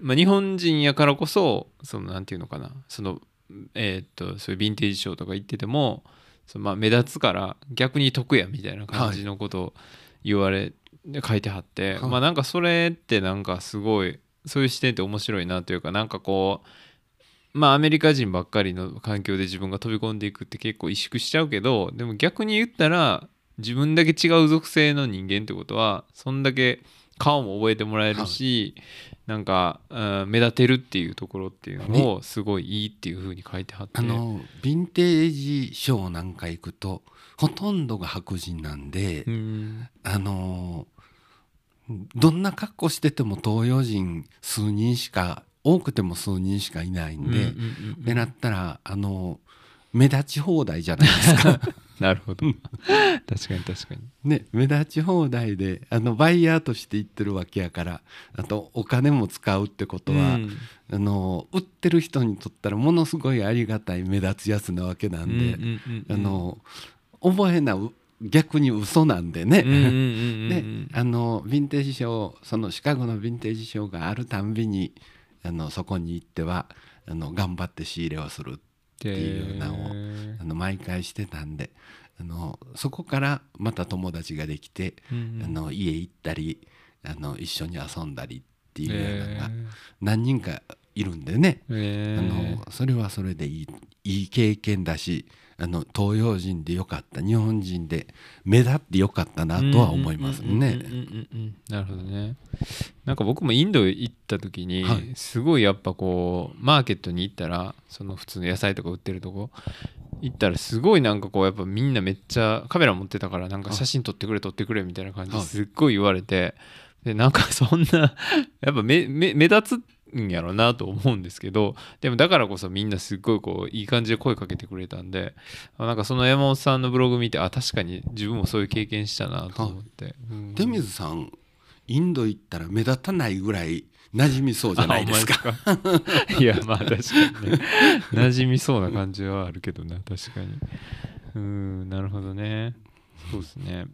まあ、日本人やからこそそのなんていうのかな。そのえーっとそういうヴィンテージショーとか行っててもそのまあ目立つから逆に得やみたいな感じのことを言われ、書いてはって、はい。まあなんかそれってなんかすごいそういう視点って面白いなというかなんかこうまあアメリカ人ばっかりの環境で自分が飛び込んでいくって結構萎縮しちゃうけどでも逆に言ったら自分だけ違う属性の人間ってことはそんだけ顔も覚えてもらえるし、なんか、うん目立てるっていうところっていうのをすごいいいっていう風に書いてはって。あのヴィンテージショーなんか行くとほとんどが白人なんで、うん。あのどんな格好してても東洋人数人しか多くても数人しかいないんで、うんうんうんなったらあの目立ち放題じゃないですか。<laughs> なるほど。確かに確かに。ね、目立ち放題であのバイヤーとして行ってるわけやからあとお金も使うってことは、うん。あの売ってる人にとったらものすごいありがたい目立つやつなわけなんで、うんうんうんうん。あの覚えなう逆に嘘なんでね。で <laughs> あのヴィンテージショーそのシカゴのヴィンテージショーがあるたんびにあのそこに行ってはあの頑張って仕入れをするっていうのをあの毎回してたんであのそこからまた友達ができて、うんうん。あの家行ったりあの一緒に遊んだりっていうようなのがえ何人かいるんでね、あー。のそれはそれでいいいい経験だしあの東洋人でよかった日本人で目立ってよかったなとは思いますね。なるほどね。なんか僕もインド行った時に、はい。すごいやっぱこうマーケットに行ったらその普通の野菜とか売ってるとこ行ったらすごいなんかこうやっぱみんなめっちゃカメラ持ってたからなんか写真撮ってくれ撮ってくれみたいな感じすっごい言われてでなんかそんなやっぱ目目目立つんやろなと思うんですけどでもだからこそみんなすっごいこういい感じで声かけてくれたんであなんかその山本さんのブログ見てあ確かに自分もそういう経験したなと思って、うん。出水さんインド行ったら目立たないぐらい馴染みそうじゃないですか。<laughs> いやまあ確かにね。馴染みそうな感じはあるけどな確かに。うんなるほどね。そうですね。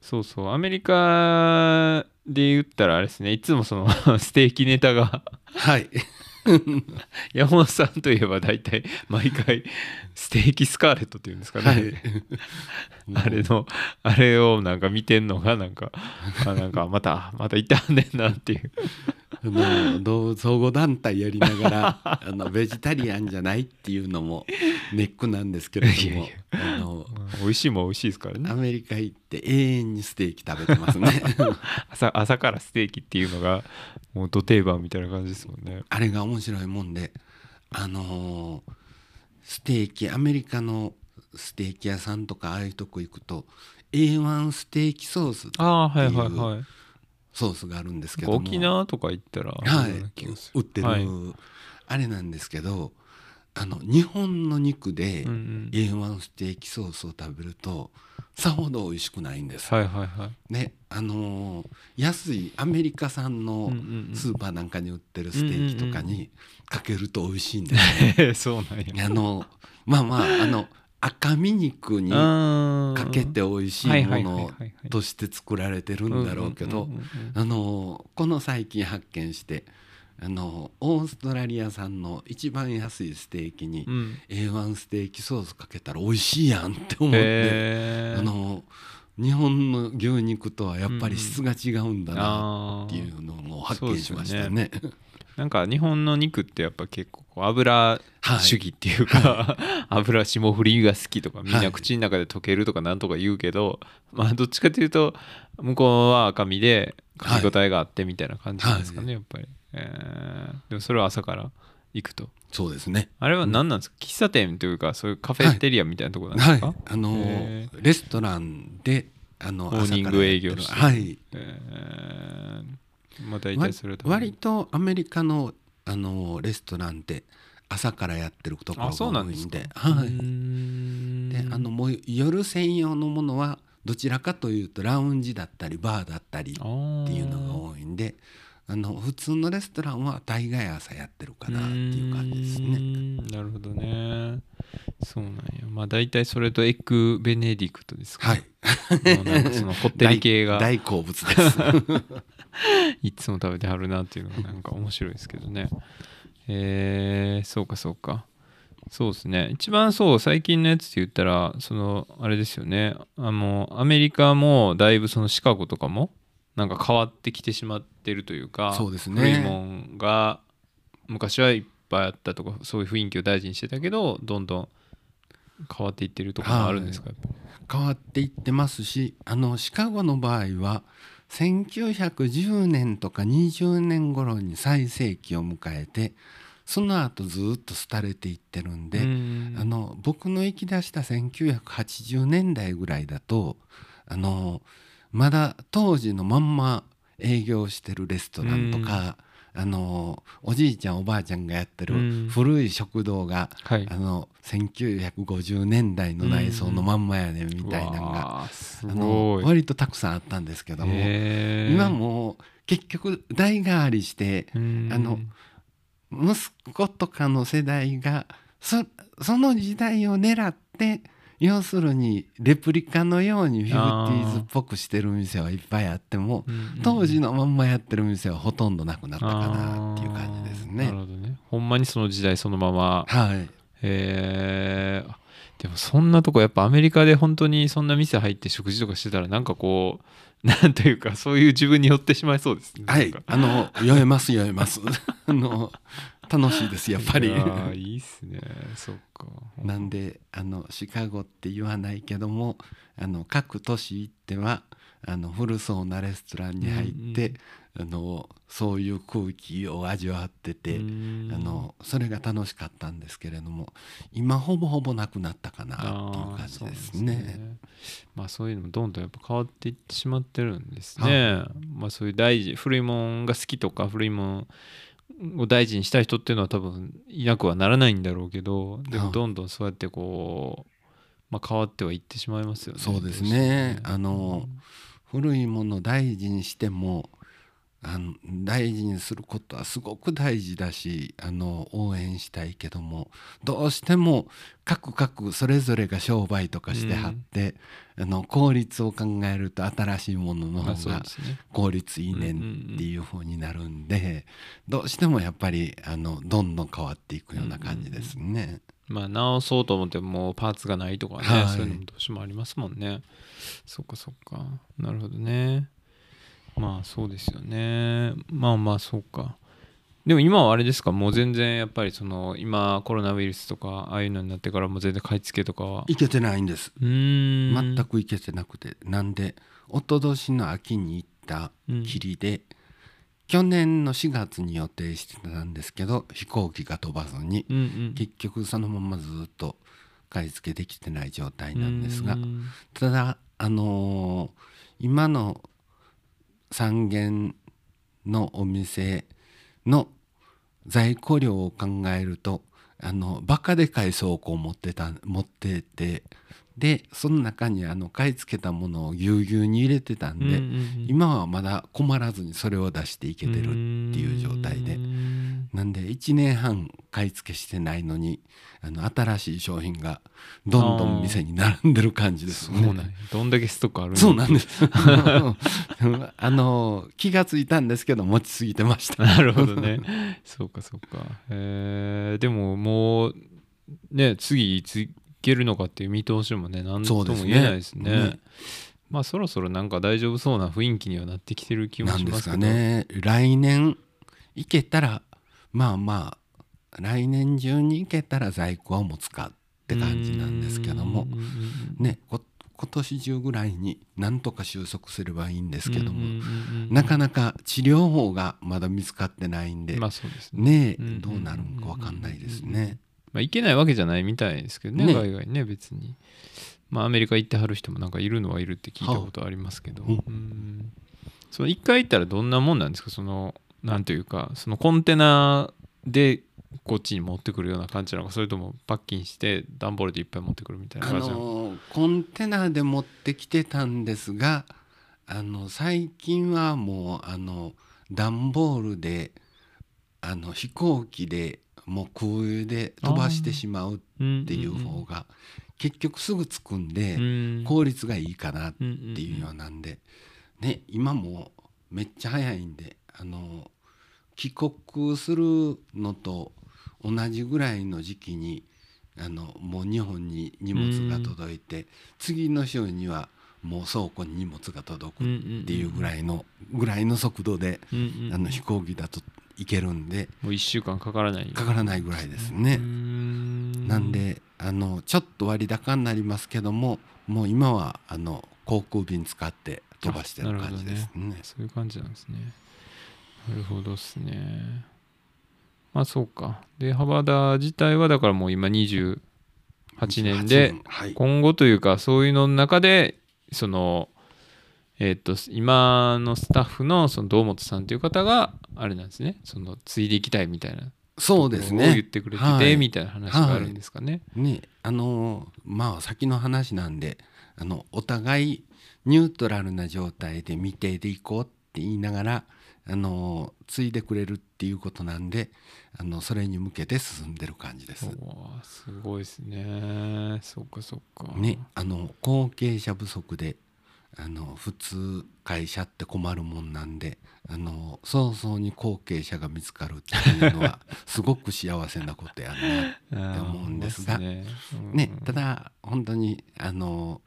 そうそう。アメリカで言ったらあれですねいつもその <laughs> ステーキネタがはい。<laughs> 山本さんといえば大体毎回ステーキスカーレットっていうんですかね、はい。<laughs> あれのあれをなんか見てんのがなんか <laughs> あなんかまたまた行ってはんねんなっていう。あの動物保護団体やりながらあのベジタリアンじゃないっていうのもネックなんですけれどもいやいや。あの美味しいもん美味しいですからね。アメリカ行って永遠にステーキ食べてますね。朝朝からステーキっていうのがもうど定番みたいな感じですもんね。あれが面白いもんであのーステーキアメリカのステーキ屋さんとかああいうとこ行くと A1 ステーキソースああはいはいはい。ソースがあるんですけども。沖縄とか行ったらはい。売ってる、はい。あれなんですけどあの日本の肉でうんうん。A1 ステーキソースを食べるとさほど美味しくないんです。はいはいはい。ねあのー安いアメリカ産のスーパーなんかに売ってるステーキとかにかけると美味しいんです <laughs> そうなんや。あのまあまああの赤身肉にかかけて美味しいものとして作られてるんだろうけどあのこの最近発見してあのオーストラリア産の一番安いステーキにうん。A1 ステーキソースかけたら美味しいやんって思って、あの日本の牛肉とはやっぱり質が違うんだなっていうのを発見しましたね。なんか日本の肉ってやっぱ結構油はい主義っていうか、<laughs> 油霜降りが好きとかみんはない口の中で溶けるとかなんとか言うけど、まあどっちかというと向こうは赤身で噛み応えがあってみたいな感じなんですかね、やっぱり、えーでもそれは朝から行くと。そうですね。あれは何なんですか、喫茶店というかそういうカフェテリアみたいなところなんですか、はい、あのへレストランであのモーニング営業して朝からやってる。えーまあ大はい体それ割とアメリカのあのレストランって朝からやってるところあそうなが多いんんではい、うーん。であのもう夜専用のものはどちらかというとラウンジだったりバーだったりっていうのが多いんであの普通のレストランは大概朝やってるかなっていう感じですね。なるほどね。そうなんや。まあ大体それとエッグベネディクトですか、はい。もうなんかそのこってり系が。大好物です。<laughs> いつも食べてはるなっていうのがなんか面白いですけどね。えー、そうかそうか。そうですね。一番そう最近のやつって言ったらそのあれですよね。あのアメリカもだいぶそのシカゴとかもなんか変わってきてしまってるというかそうですね。フリーモンが昔はいっぱいあったとかそういう雰囲気を大事にしてたけどどんどん変わっていってるところもあるんですか、やっぱ変わっていってますしあのシカゴの場合は1910年とか20年頃に最盛期を迎えてその後ずっと廃れていってるんで、うん。あの僕の行き出した1980年代ぐらいだとあのまだ当時のまんま営業してるレストランとか、あのおじいちゃんおばあちゃんがやってうん。る古い食堂が、はい。あの1950年代の内装のまんまやねみたいなのが、わあすあの割とたくさんあったんですけども、今もう結局代替わりしてうん。あの息子とかの世代がそその時代を狙って要するにレプリカのようにフィフティーズっぽくしてる店はいっぱいあってもうん当時のまんまやってる店はほとんどなくなったかなっていう感じですあーなるね。ほどね。ほんまにその時代そのまま。はい、へー。でもそんなとこやっぱアメリカで本当にそんな店入って食事とかしてたらなんかこう <laughs> なんというかそういう自分に寄ってしまいそうですね。はい。あの酔えます酔えます。<laughs> あの楽しいですやっぱり。いいっすね。そっかなんであのシカゴって言わないけどもあの各都市行ってはあの古そうなレストランに入って、あのそういう空気を味わってて、うん。あのそれが楽しかったんですけれども今ほぼほぼなくなったかなっていう感じですね。すまあそういうのもどんどんやっぱ変わっていってしまってるんですね。まあそういう大事古いもんが好きとか古いもんを大事にしたい人っていうのは多分いなくはならないんだろうけどでもどんどんそうやってこう、まあ、変わってはいってしまいますよね。そうですね。あの古いものを大事にしてもあの大事にすることはすごく大事だしあの応援したいけどもどうしても各々それぞれが商売とかしてはって、あの効率を考えると新しいもののまあ方が。効率いいねんっていう風になるんでどうしてもやっぱりあのどんどん変わっていくような感じですね。まあ直そうと思ってもパーツがないとかね、はい。そういうのもどうしてもありますもんね。そっかそっか。なるほどねまあそうですよね。まあまあそうか。でも今はあれですか？もう全然やっぱりその今コロナウイルスとかああいうのになってからもう全然買い付けとかは。いけてないんです。うーん。全くいけてなくて。なんで一昨年の秋に行ったきりで、去年の4月に予定してたんですけど飛行機が飛ばずにうんうん。結局そのままずっと買い付けできてない状態なんですが。うん。ただあのー今の三軒のお店の在庫量を考えるとあのバカでかい倉庫を持ってた持っててでその中にあの買い付けたものをぎゅうぎゅうに入れてたんで、うんうんうん。今はまだ困らずにそれを出していけてるっていう状態で。なんで1年半買い付けしてないのにあの新しい商品がどんどん店に並んでる感じですね。そうなどんだけストックあるのそうなんです。<laughs> あの気がついたんですけど持ちすぎてました。<laughs> なるほどね。そうかそうか。えー、でももうね次いつ行けるのかっていう見通しもね何とも言えないですね。ねまあそろそろなんか大丈夫そうな雰囲気にはなってきてる気もなんですしますけど。かね。来年行けたらまあまあ来年中に行けたら在庫は持つかって感じなんですけども。ねこ今年中ぐらいになんとか収束すればいいんですけども、なかなか治療法がまだ見つかってないんで、まあそうですね。どうなるんかわかんないですね。まあ、行けないわけじゃないみたいですけどねね海外ね別に。まあアメリカ行ってはる人もなんかいるのはいるって聞いたことありますけど。はあうん。その一回行ったらどんなもんなんですか？そのなんというかそのコンテナでこっちに持ってくるような感じなのかそれともパッキンして段ボールでいっぱい持ってくるみたいなあ感じなの？コンテナで持ってきてたんですがあの最近はもうあの段ボールであの飛行機でもう空輸で飛ばしてしまうっていう方が結局すぐ着くんで効率がいいかなっていうようなんで、ね、今もめっちゃ早いんであの帰国するのと同じぐらいの時期にあのもう日本に荷物が届いて次の週にはもう倉庫に荷物が届くっていうぐらいのぐらいの速度であの飛行機だと行けるんでもう1週間かからないかからないぐらいですね。なんであのちょっと割高になりますけどももう今はあの航空便使って飛ばしてる感じですね。ねそういう感じなんですね。なるほどですね。まあそうか。で幅田自体はだからもう今28年で、はい、今後というかそういうのの中でそのえっ、と今のスタッフのその堂本さんという方があれなんですね。その継いでいきたいみたいな。そうですね。言ってくれてて、はい、みたいな話があるんですかね。はい、ねあのまあ先の話なんであのお互いニュートラルな状態で未定でいこうって言いながらあの継いでくれるっていうことなんであのそれに向けて進んでる感じです。すごいですね。そっかそっか。ねあの後継者不足であの普通会社って困るもんなんであの早々に後継者が見つかるっていうのは <laughs> すごく幸せなことやなって思うんですがね、ね、ただ本当にあの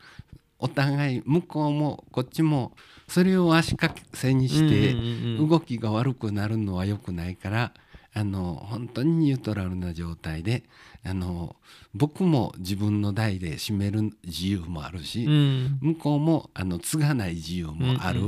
お互い向こうもこっちもそれを足かせにして動きが悪くなるのは良くないからあの本当にニュートラルな状態であの僕も自分の代で占める自由もあるし、うん、向こうもあの継がない自由もある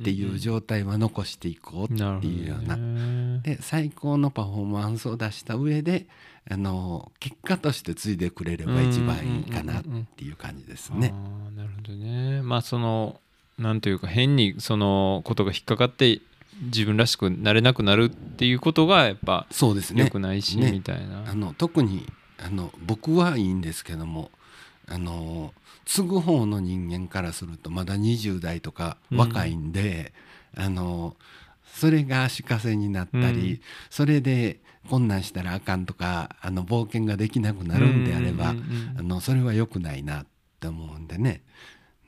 っていう状態は残していこうっていうような、ね、で最高のパフォーマンスを出した上であの結果として継いでくれれば一番いいかなっていう感じですね。なるほどね。まあそのなんというか変にそのことが引っかかって自分らしくなれなくなるっていうことがやっぱそうですね。よくないし、ね、みたいな。あの特にあの僕はいいんですけどもあの継ぐ方の人間からするとまだ20代とか若いんで、うん、あのそれが足かせになったり、うん、それでこんなんしたらあかんとかあの冒険ができなくなるんであれば、あのそれは良くないなって思うんでね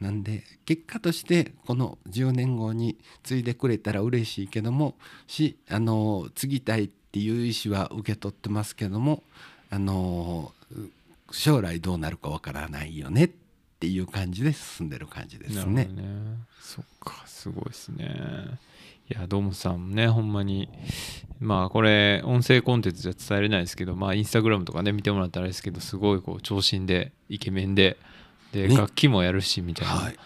なんで結果としてこの10年後に継いでくれたら嬉しいけどもしあの継ぎたいっていう意思は受け取ってますけどもあの将来どうなるかわからないよねっていう感じで進んでる感じですね。ねそっかすごいですね。いやどうもさんねほんまにまあこれ音声コンテンツじゃ伝えれないですけどまあインスタグラムとかね見てもらったらあれですけどすごいこう長身でイケメンで。で、ね、楽器もやるしみたいな、はい、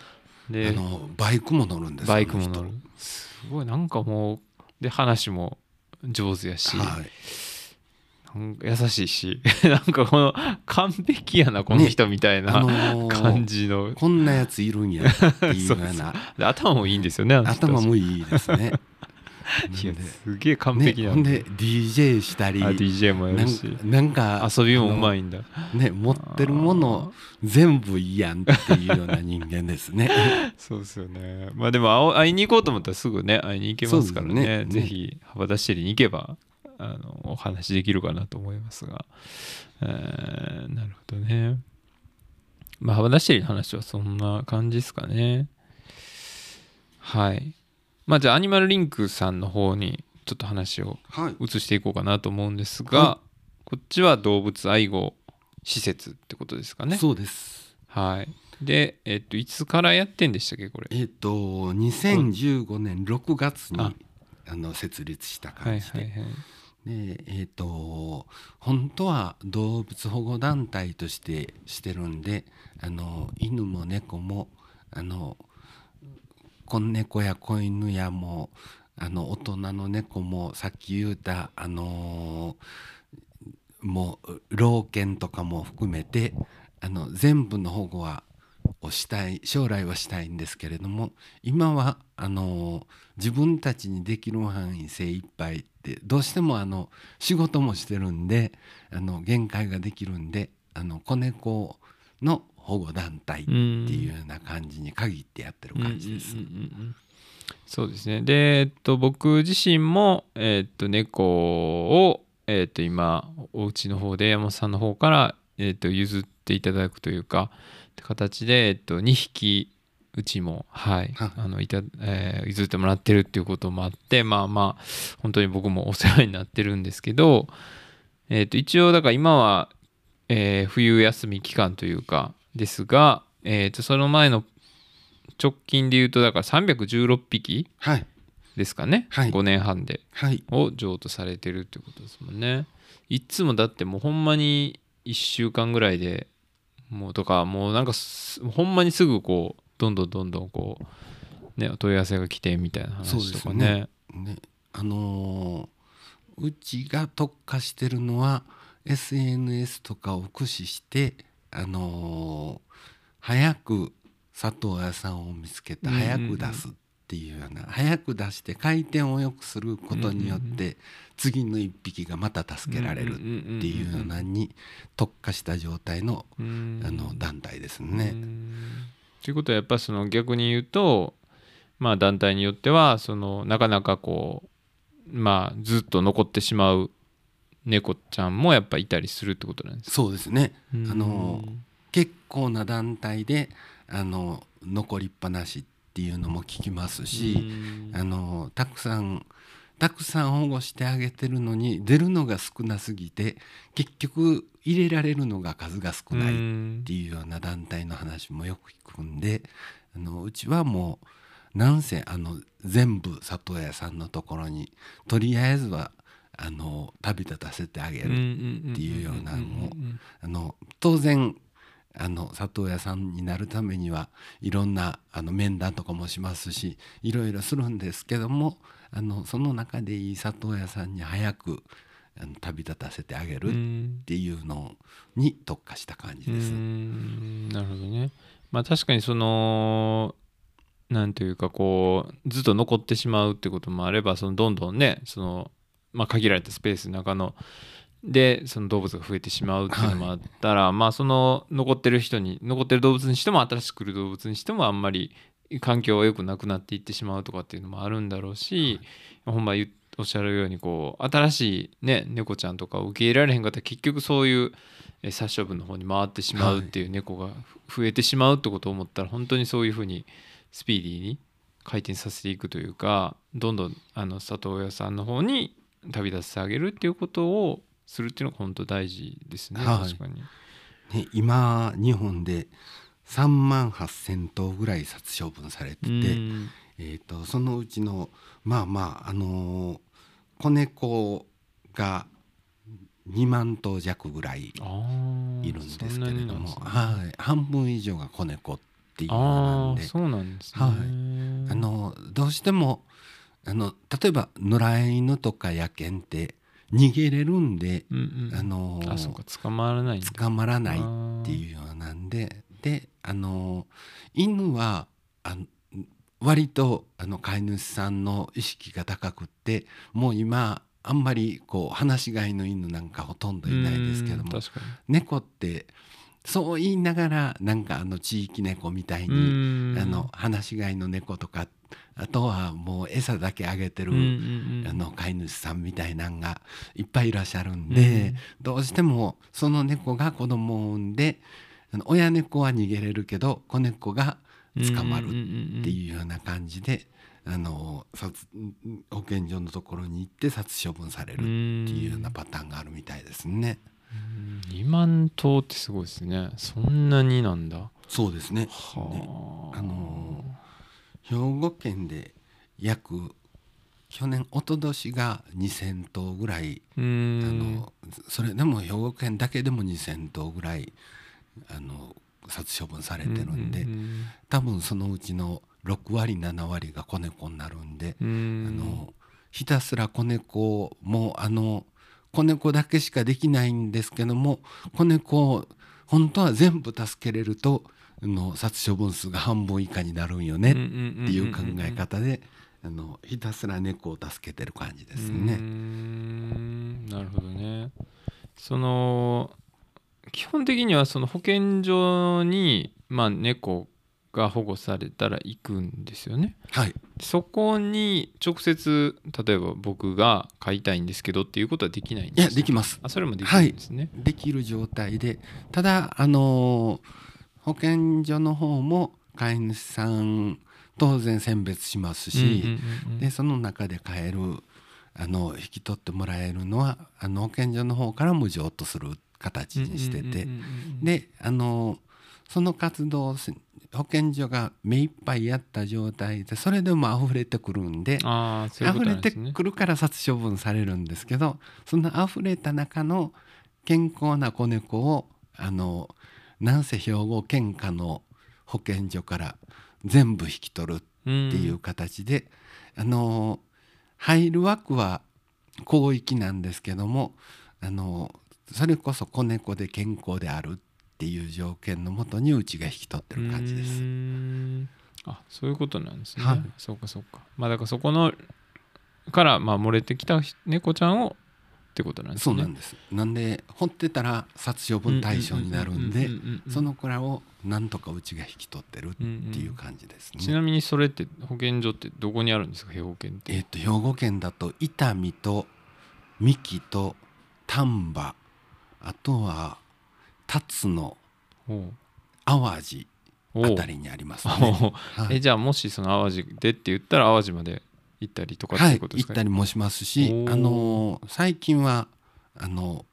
であのバイクも乗るんですバイクも乗る。すごいなんかもうで話も上手やし、はい、優しいし。<laughs> なんかこの完璧やなこの人みたいな、ねあのー、感じの。こんなやついるんやっていうような。<laughs> 頭もいいんですよね頭もいいですね <laughs> いやすげえ完璧なんで、ね、DJ したり DJ もやるし。なんか遊びもうまいんだ。ね持ってるもの全部いいやんっていうような人間ですね。<laughs> そうですよね。まあでも会いに行こうと思ったらすぐね会いに行けますからね。ね。ぜひ幅田市に行けばあのお話できるかなと思いますが、えー、なるほどね。まあ幅田市の話はそんな感じですかね。はいまあじゃあアニマルリンクさんの方にちょっと話を移していこうかなと思うんですが、はい、こっちは動物愛護施設ってことですかね。そうです。はい。でえっといつからやってんでしたっけこれ？えっと2015年6月にあ。の設立した感じで、はいはいはい。でえーと、本当は動物保護団体としてしてるんであの犬も猫もあの子猫や子犬やもあの大人の猫もさっき言うたあのー、もう老犬とかも含めてあの全部の保護はをしたい将来はしたいんですけれども今はあの自分たちにできる範囲精一杯ってどうしてもあの仕事もしてるんであの限界ができるんであの子猫の保護団体っていうような感じに限ってやってる感じです。そうですねで、えっと、僕自身も、えっと、猫を、えっと、今お家の方で山本さんの方から、えっと、譲っていただくというか形で、えっと、2匹うちも、はいはいあのいたえー譲ってもらってるっていうこともあってまあまあ本当に僕もお世話になってるんですけど、えっと一応だから今は、えー冬休み期間というかですが、えっとその前の直近で言うとだから316匹はい。ですかね、はい。5年半で。はい。を譲渡されてるってことですもんね。いっつもだってもうほんまに1週間ぐらいでもうとかもうなんかすほんまにすぐこうどんどんどんどんこうねお問い合わせが来てみたいな話とかね。ね。あのーうちが特化してるのは SNS とかを駆使してあのー早く里親さんを見つけて早く出すっていうような、早く出して回転を良くすることによって、次の一匹がまた助けられるっていうようなに特化した状態のあの団体ですね。ということはやっぱその逆に言うとまあ団体によってはそのなかなかこうまあずっと残ってしまう猫ちゃんもやっぱいたりするってことなんですか？そうですね。あのうん結構な団体であの残りっぱなしっていうのも聞きますし、うん。あのたくさんたくさん保護してあげてるのに出るのが少なすぎて結局入れられるのが数が少ないっていうような団体の話もよく聞くんであのうちはもうなんせあの全部里親さんのところにとりあえずはあの旅立たせてあげるっていうようなもうあの当然あの里親さんになるためにはいろんなあの面談とかもしますしいろいろするんですけどもあのその中でいい里親さんに早くあの旅立たせてあげるっていうのに特化した感じうです。ん。なるほどね。まあ確かにそのなんというかこうずっと残ってしまうってこともあればそのどんどんねその、まあ、限られたスペースの中のでその動物が増えてしまうっていうのもあったら、まあその残ってる人に残ってる動物にしても新しく来る動物にしてもあんまり環境が良くなくなっていってしまうとかっていうのもあるんだろうし、ほんま言うおっしゃるようにこう新しいね猫ちゃんとかを受け入れられへんかったら結局そういうえー殺処分の方に回ってしまうっていう猫が増えてしまうってことを思ったら本当にそういうふうにスピーディーに回転させていくというかどんどんあの里親さんの方に旅立ててあげるっていうことをするっていうのが本当大事ですね、はい。確かに。ね、今日本で3万8,000頭ぐらい殺処分されてて、うん。えー、とそのうちのまあまああのー子猫が2万頭弱ぐらいいるんですけれども、ね。はい、半分以上が子猫っていうのなんで。そうなんですね。はい。あのどうしてもあの例えば野良犬とか野犬って逃げれるんで、うんうん、あのあそうか捕まらない捕まらないっていうようなんでであの犬はあの割とあの飼い主さんの意識が高くってもう今あんまりこう放し飼いの犬なんかほとんどいないですけども猫ってそう言いながらなんかあの地域猫みたいにあの放し飼いの猫とかあとはもう餌だけあげてる、あの飼い主さんみたいなんがいっぱいいらっしゃるんで、うんどうしてもその猫が子供を産んであの親猫は逃げれるけど子猫が捕まるっていうような感じで、あの殺保健所のところに行って殺処分されるっていうようなパターンがあるみたいですね。2万頭ってすごいですね。そんなになんだ。そうですね。ねはあ。あの兵庫県で約去年一昨年が2,000頭ぐらい。うあんのそれでも兵庫県だけでも2,000頭ぐらいあの殺処分されてるんで、多分そのうちの6割7割が子猫になるんで、うん。あのひたすら子猫もあの子猫だけしかできないんですけども子猫を本当は全部助けれるとあの殺処分数が半分以下になるんよねっていう考え方であのひたすら猫を助けてる感じですね。ん。なるほどね。その基本的にはその保健所にまあ猫が保護されたら行くんですよね。はい。そこに直接例えば僕が飼いたいんですけどっていうことはできないんいですやできます。あそれもできるんですね。できる状態でただあの保健所の方も飼い主さん当然選別しますし、でその中で飼えるあの引き取ってもらえるのはあの保健所の方から無譲とする形にしてて、であのその活動をし保健所が目いっぱいやった状態でそれでも溢れてくるんであういうこ溢れて。くるから殺処分されるんですけどその溢れた中の健康な子猫をあのなんせ兵庫県下の保健所から全部引き取るっていう形で、あの入る枠は広域なんですけどもあのそれこそ子猫で健康であるっていう条件のもとにうちが引き取ってる感じです。あそういうことなんですね。はいそうかそうか。まあだからそこのからまあ漏れてきた猫ちゃんをってことなんですね。そうなんです。なんで掘ってたら殺処分対象になるんでうんうんうんうんうんその子らをなんとかうちが引き取ってるっていう感じですね。ちなみにそれって保健所ってどこにあるんですか？兵庫県って。えっ、と兵庫県だと伊丹と三木と丹波あとは辰野おう。淡路あたりにありますね。はい。えじゃあもしその淡路でって言ったら淡路まで行ったりとかってはいいうことですか、行ったりもしますしあのー最近はあの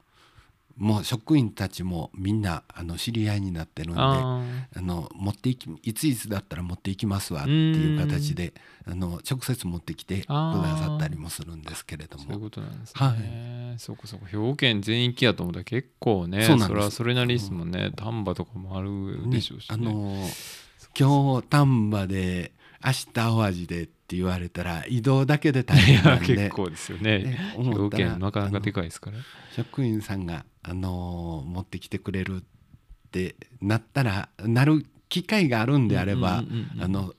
もう職員たちもみんなあの知り合いになってるんでああの持っていきいついつだったら持っていきますわっていう形であの直接持ってきてくださったりもするんですけれどーそういうもことなんですね。はい。そうかそうか。兵庫県全域やと思ったら結構ねそれはそれなりですもんね。丹波とかもあるでしょうし、ね。あのー今日丹波で明日淡路でって言われたら移動だけで大い変なやんで。結構ですよね。ね兵庫思ったら県なかなかでかいですから。職員さんが、あのー持ってきてくれるってなったらなる機会があるんであれば、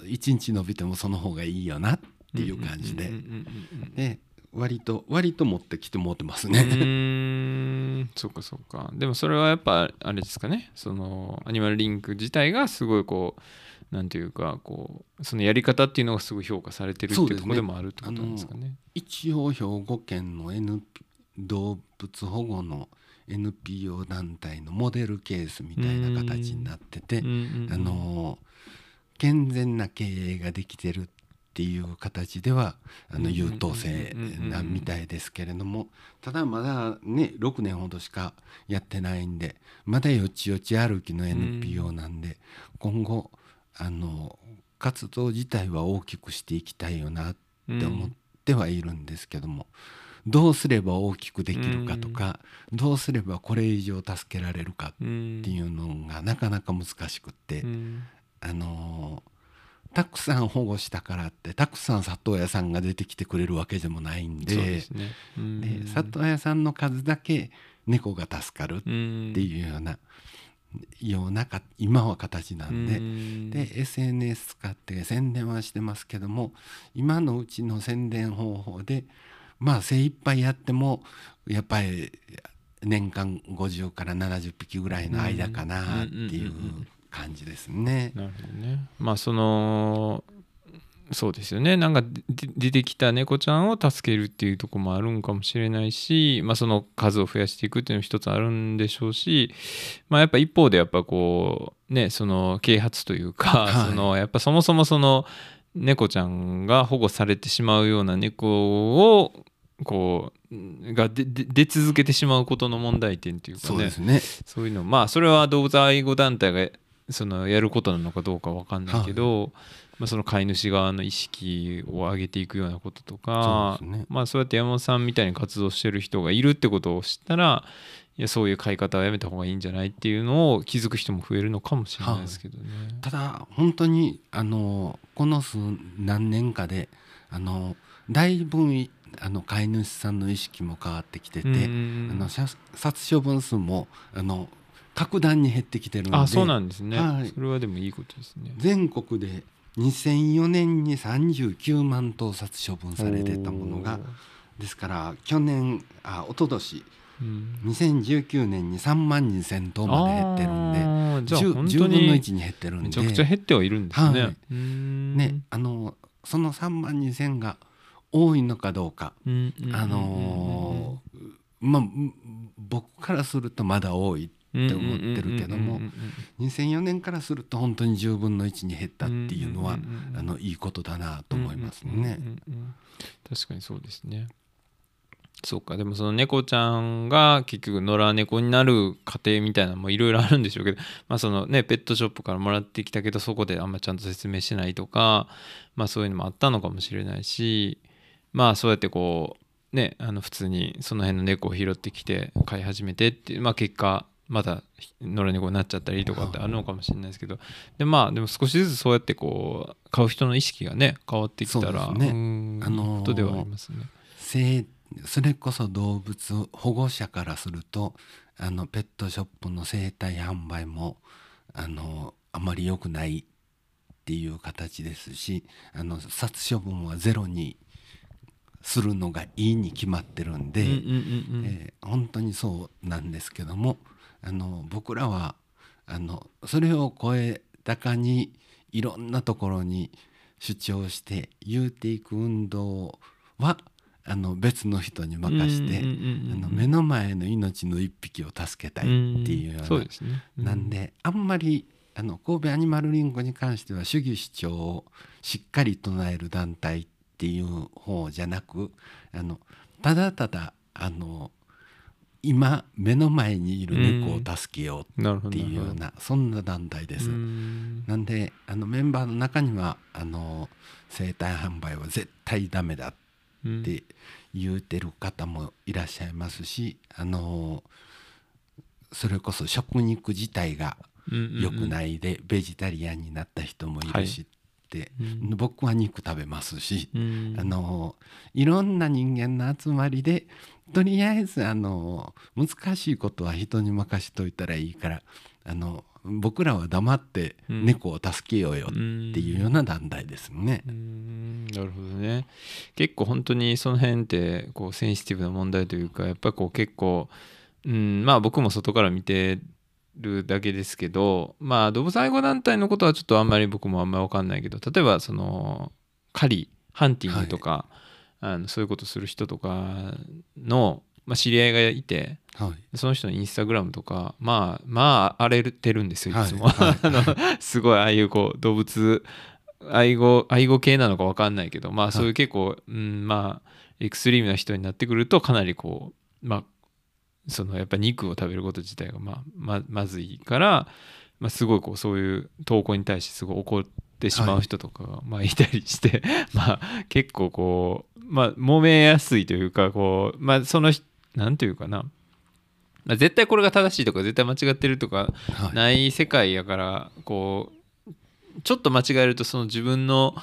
一日伸びてもその方がいいよなっていう感じで、で割と割と持ってきてもうてますうね。ーん。そうかそうか。でもそれはやっぱあれですかね。そのアニマルリンク自体がすごいこうなんていうかこうそのやり方っていうのがすごい評価されてるっていううところでもあるってことなんですかね。一応兵庫県の、NP、動物保護の NPO 団体のモデルケースみたいな形になってて、あの健全な経営ができてるっていう形ではあの優等生なみたいですけれどもただまだね6年ほどしかやってないんでまだよちよち歩きの NPO なんで今後あの活動自体は大きくしていきたいよなって思ってはいるんですけどもどうすれば大きくできるかとかどうすればこれ以上助けられるかうんっていうのがなかなか難しくって。うんあのーたくさん保護したからってたくさん里親さんが出てきてくれるわけでもないんでですね。里親さんの数だけ猫が助かるっうんていうような、ようなか今は形なんで。うんで SNS 使って宣伝はしてますけども今のうちの宣伝方法でまあ精一杯やってもやっぱり年間50から70匹ぐらいの間かなっていう感じですね。なるほどね。まあそのそうですよね。なんかで出てきた猫ちゃんを助けるっていうところもあるんかもしれないし、まあ、その数を増やしていくっていうのも一つあるんでしょうし、まあ、やっぱ一方でやっぱこうねその啓発というか、はい。そのやっぱそもそもその猫ちゃんが保護されてしまうような猫をこうが出続けてしまうことの問題点というかね。そうですね。そういうの。まあそれは動物愛護団体がそのやることなのかどうかわかんないけど、まあ、その飼い主側の意識を上げていくようなこととかそうねまあそうやって山本さんみたいに活動してる人がいるってことを知ったらいやそういう飼い方はやめた方がいいんじゃないっていうのを気づく人も増えるのかもしれないですけどね。ただ本当にあのこの数何年かであのだいぶいあの飼い主さんの意識も変わってきてて、うんあの殺殺処分数もあの格段に減ってきてるんであそうなんですね、はいそれはでもいいことですね。全国で2004年に39万頭殺処分されてたものがですから去年あ一昨年うん。2019年に3万2,000頭まで減ってるんであーじゃあ 10, 本10当分のに1に減ってるんで。めちゃくちゃ減ってはいるんですね。はい。ね、あのその3万2,000が多いのかどうか、うんうんあのーまあうん。僕からするとまだ多いっって思ってるけども2004年からすると本当に10分の1に減ったっていうのは、あのいいことだなと思いますね。確かにそうですね。そうかでもその猫ちゃんが結局野良猫になる過程みたいなのもいろいろあるんでしょうけど、まあそのね、ペットショップからもらってきたけどそこであんまちゃんと説明しないとか、まあ、そういうのもあったのかもしれないしまあそうやってこうねあの普通にその辺の猫を拾ってきて飼い始めてっていう、まあ、結果また野良猫になっちゃったりとかってあるのかもしれないですけど。でまあでも少しずつそうやってこう飼う人の意識がね変わってきたらねうんあのーことではありますね。せそれこそ動物保護者からするとあのペットショップの生態販売もあのあまり良くないっていう形ですしあの殺処分はゼロにするのがいいに決まってるんで、えー本当にそうなんですけどもあの僕らはあのそれを超え高にいろんなところに主張して言うていく運動はあの別の人に任して、目の前の命の一匹を助けたいっていうような、ね。うなんであんまりあの神戸アニマルリンゴに関しては主義主張をしっかり唱える団体っていう方じゃなくあのただただあの今目の前にいる猫を助けようっていうようなそんな団体です。うん。なんであのメンバーの中にはあの生体販売は絶対ダメだっうん。て言うてる方もいらっしゃいますしあのそれこそ食肉自体が良くい。ないでベジタリアンになった人もいるしって、うん。僕は肉食べますし、うん。あのいろんな人間の集まりでとりあえずあの難しいことは人に任しといたらいいからあの僕らは黙ってうん。猫を助けようよっていうような団体ですね。うん。なるほどね。結構本当にその辺ってこうセンシティブな問題というかやっぱこう結構、うん、まあ僕も外から見てるだけですけどまあ動物愛護団体のことはちょっとあんまり僕もあんまり分かんないけど例えばその狩りハンティングとか、あのそういうことする人とかの、まあ、知り合いがいてはい。その人のインスタグラムとかまあまあ荒れてるんですよい。つも、は <laughs> いあのすごいああいうこう動物愛護愛護系なのか分かんないけどまあそういう結構、うん、まあエクストリームな人になってくるとかなりこうまあそのやっぱ肉を食べること自体がまあままずいから、まあ、すごいこうそういう投稿に対してすごい怒ってしまう人とかがまあいたりして、<laughs> まあ結構こうまあ揉めやすいというかこうまあその人なんていうかな。まあ絶対これが正しいとか絶対間違ってるとかはい。ない世界やからこうちょっと間違えるとその自分の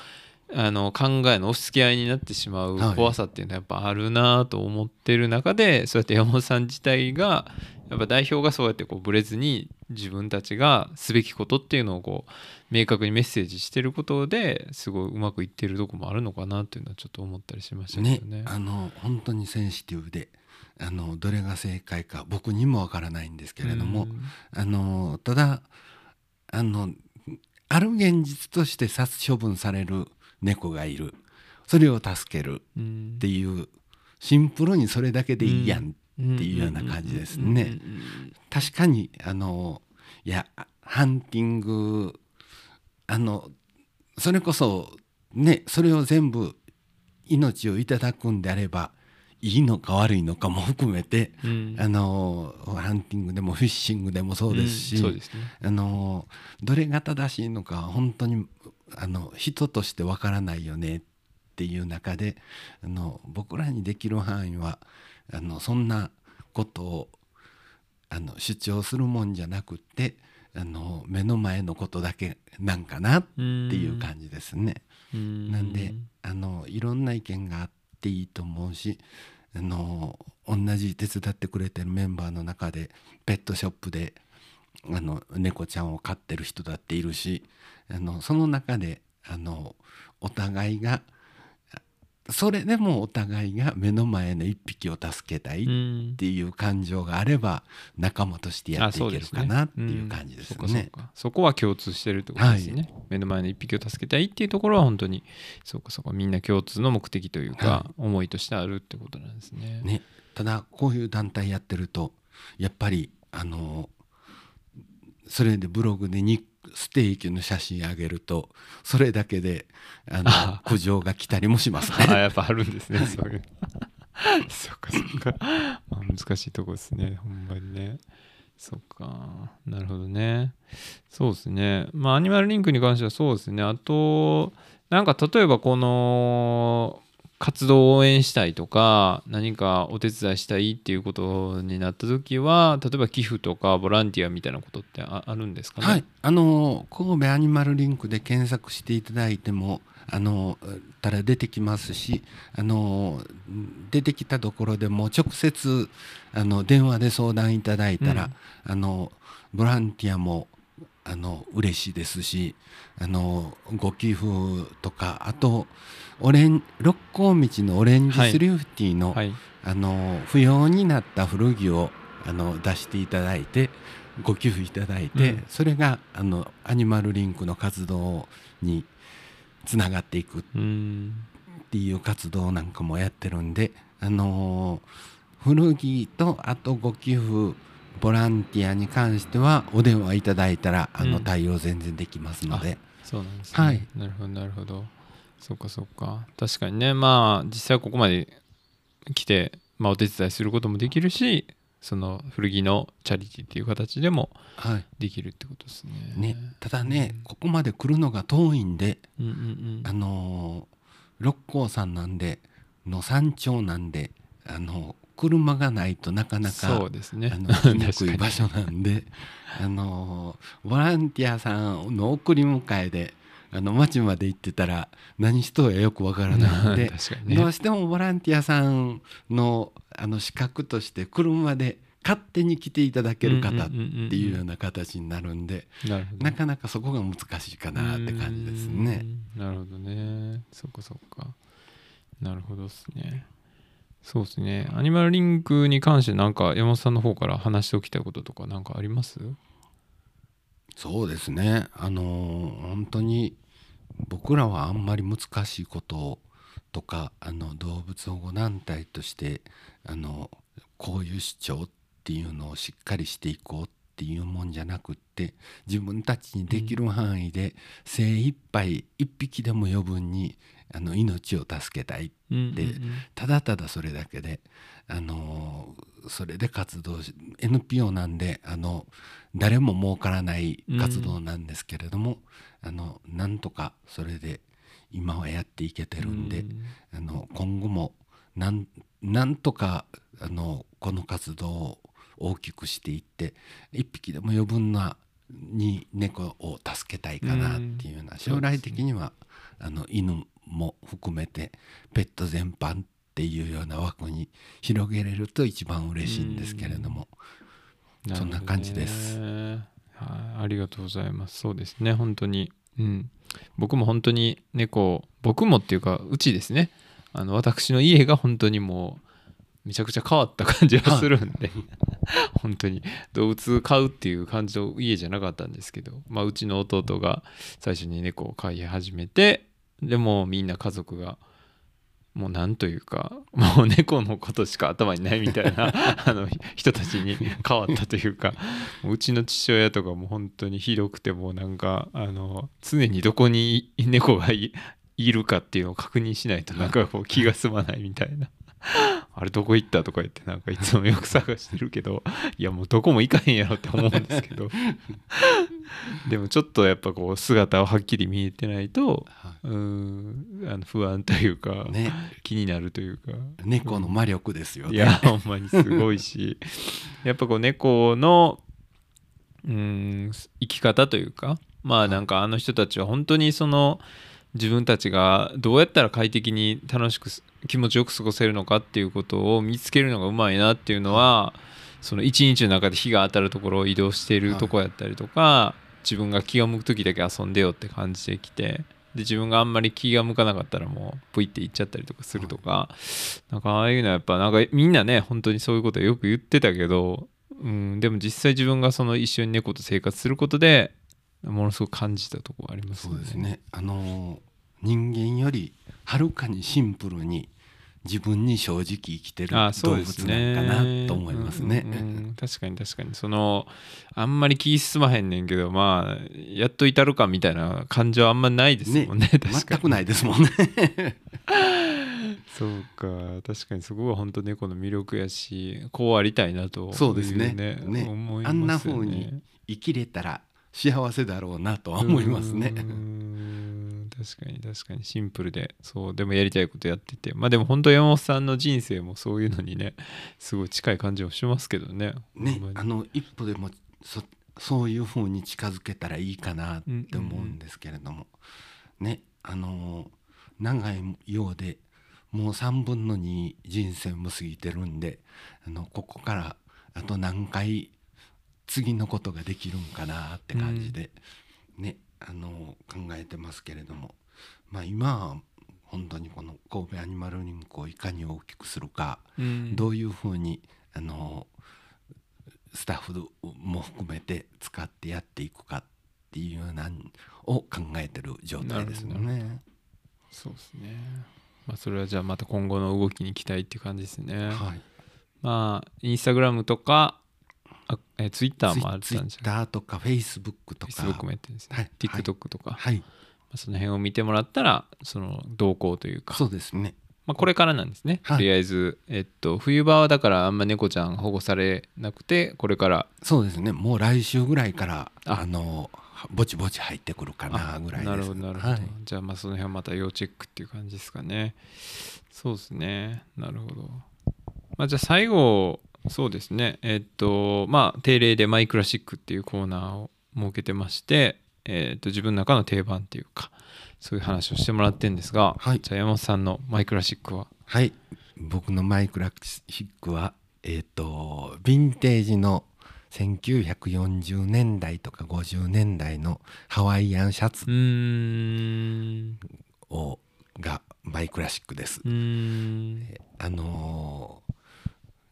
あの考えの押し付け合いになってしまうはい怖さっていうのはやっぱあるなと思ってる中で、そうやって山本さん自体がやっぱ代表がそうやってこうブレずに自分たちがすべきことっていうのをこう明確にメッセージしてることですごいうまくいってるとこもあるのかなっていうのはちょっと思ったりしましたけねどね。あの本当にセンシティブであのどれが正解か僕にもわからないんですけれども、うんあのただあのある現実として殺処分される猫がいる。それを助ける。うん。っていうシンプルにそれだけでいいやん。っていうような感じですね。確かにあのいやハンティングあのそれこそねそれを全部命をいただくんであればいいのか悪いのかも含めて、うん。あのハンティングでもフィッシングでもそうですし、うん。すね。あのどれが正しいのか本当にあの人としてわからないよねっていう中であの僕らにできる範囲はあのそんなことをあの主張するもんじゃなくってあの目の前のことだけなんかなっていう感じですね。うんなんであのいろんな意見があっていいと思うしあの同じ手伝ってくれてるメンバーの中でペットショップであの猫ちゃんを飼ってる人だっているしあのその中であのお互いがあそれでもお互いが目の前の一匹を助けたいっていう感情があれば仲間としてやっていけるかなっていう感じですね。そこは共通してるってことですね、はい、目の前の一匹を助けたいっていうところは本当にそうかそうか。みんな共通の目的というか、はい、思いとしてあるってことなんですね。ね。ただこういう団体やってるとやっぱりあのそれでブログでにステーキの写真あげるとそれだけであの苦情が来たりもしますね。あやっぱあるんですね、<laughs> そういう。<laughs> そっかそっか、まあ、難しいとこですねほんまにね。そっかなるほどね。そうですね。まあアニマルリンクに関してはそうですね。あとなんか例えばこの活動を応援したいとか何かお手伝いしたいっていうことになった時は例えば寄付とかボランティアみたいなことってあるんですかね？はい。あの神戸アニマルリンクで検索していただいてもあのたら出てきますしあの出てきたところでも直接あの電話で相談いただいたら、うん、あのボランティアもあの嬉しいですしあのご寄付とかあとオレン六甲道のオレンジスリフティのはい、あの不要になった古着をあの出していただいてご寄付いただいて、うん、それがあのアニマルリンクの活動につながっていくっていう活動なんかもやってるんで、あの古着とあとご寄付ボランティアに関してはお電話いただいたらあの対応全然できますので、うん、そうなんですね、はい、なるほどなるほど。そうかそうか。確かにねまあ実際ここまで来て、まあ、お手伝いすることもできるしその古着のチャリティーっていう形でもできるってことですね。はい、ねただね、うん、ここまで来るのが遠いんで、うんうんうん、あの六甲山なんでの山頂なんであの車がないとなかなかそうです、ね、あの行きにくい場所なんであのボランティアさんの送り迎えであの町まで行ってたら何しとやよくわからないので、<laughs> ね、どうしてもボランティアさんのあの資格として車で勝手に来ていただける方っていうような形になるんで、なかなかそこが難しいかなって感じですね。なるほどね。そっかそっか。なるほどですね。そうですね。アニマルリンクに関してなんか山本さんの方から話しておきたいこととか何かあります？そうですね。あの本当に僕らはあんまり難しいこととかあの動物保護団体としてあのこういう主張っていうのをしっかりしていこうっていうもんじゃなくって自分たちにできる範囲で精一杯一匹でも余分にあの命を助けたいって、ただただそれだけであのそれで活動し NPO なんであの誰も儲からない活動なんですけれども、うん、あのなんとかそれで今はやっていけてるんで、うん、あの今後もなんなんとかあのこの活動を大きくしていって一匹でも余分なに猫を助けたいかなっていうような、将来的にはあの犬も含めてペット全般っていうような枠に広げれると一番嬉しいんですけれども、そんな感じです。はいありがとうございます。そうですね、本当に。うん。僕も本当に猫、僕もっていうか、うちですね。あの私の家が本当にもうめちゃくちゃ変わった感じがするんで、はい、本当に動物飼うっていう感じの家じゃなかったんですけど、まあ、うちの弟が最初に猫を飼い始めてでもみんな家族がもうなんというかもう猫のことしか頭にないみたいな <laughs> あの人たちに変わったというかうちの父親とかも本当にひどくてもうなんかあの常にどこに猫がいるかっていうのを確認しないとなんかこう気が済まないみたいな <laughs> あれどこ行ったとか言ってなんかいつもよく探してるけど <laughs> いやもうどこも行かへんやろって思うんですけど。<laughs> でもちょっとやっぱこう姿をはっきり見えてないと、うんあの不安というか、ね、気になるというか。猫の魔力ですよね、いやほんまにすごいし。やっぱこう猫のうん生き方というかまあなんかあの人たちは本当にその自分たちがどうやったら快適に楽しく気持ちよく過ごせるのかっていうことを見つけるのがうまいなっていうのはその一日の中で日が当たるところを移動しているとこやったりとか自分が気が向く時だけ遊んでよって感じてきてで自分があんまり気が向かなかったらもうプイっていっちゃったりとかするとか、なんかああいうのはやっぱなんかみんなね本当にそういうことよく言ってたけど、うん、でも実際自分がその一緒に猫と生活することでものすごく感じたところありますよね。そうですね。あの人間よりはるかにシンプルに自分に正直生きてる動物なんねかなと思いますね。うんうんうん。確かに確かに。そのあんまり気進まへんねんけどまあやっと至るかみたいな感情あんまないですもんね。確かに。全くないですもんね。<laughs> そうか。確かにそこが本当猫の魅力やしこうありたいなというそうですね。ね。思いますよね。あんな風に生きれたら幸せだろうなとは思いますね。確かに確かに。シンプルでそうでもやりたいことやってて。まあでも本当山本さんの人生もそういうのにねすごい近い感じもしますけどね。ねあの一歩でもそそういう風に近づけたらいいかなって思うんですけれども、ねあの長いようでもう3分の2人生も過ぎてるんであのここからあと何回次のことができるんかなって感じで、ねあの考えてますけれども。まあ今は本当にこの神戸アニマルリンクをいかに大きくするか、うん。どういうふうにあのスタッフも含めて使ってやっていくかっていうなのを考えてる状態ですよね。そうですね。まあそれはじゃあまた今後の動きに期待っていう感じですね、はい。まあインスタグラムとかあえツイッターもあったんツイッじゃない？ターとかフェイスブックとか、Facebook もやってるんですね、はい TikTok とか、まはい、あ、その辺を見てもらったらその動向というか。そうですね。まあ、これからなんですね、はい。とりあえず、えっと、冬場はだからあんま猫ちゃん保護されなくてこれから。そうですね。もう来週ぐらいからあ。あのぼちぼち入ってくるかなぐらいです。なるほどなるほど、はい。じゃあまあその辺はまた要チェックっていう感じですかね。そうですね。なるほど、まあ、じゃあ最後そうですね。えっとまあ定例でマイクラシックっていうコーナーを設けてましてえっと自分の中の定番っていうかそういう話をしてもらってるんですが、はい。じゃあ山本さんのマイクラシックは？はい、僕のマイクラシックはえっ、とヴィンテージの1940年代とか50年代のハワイアンシャツをがマイクラシックです。あの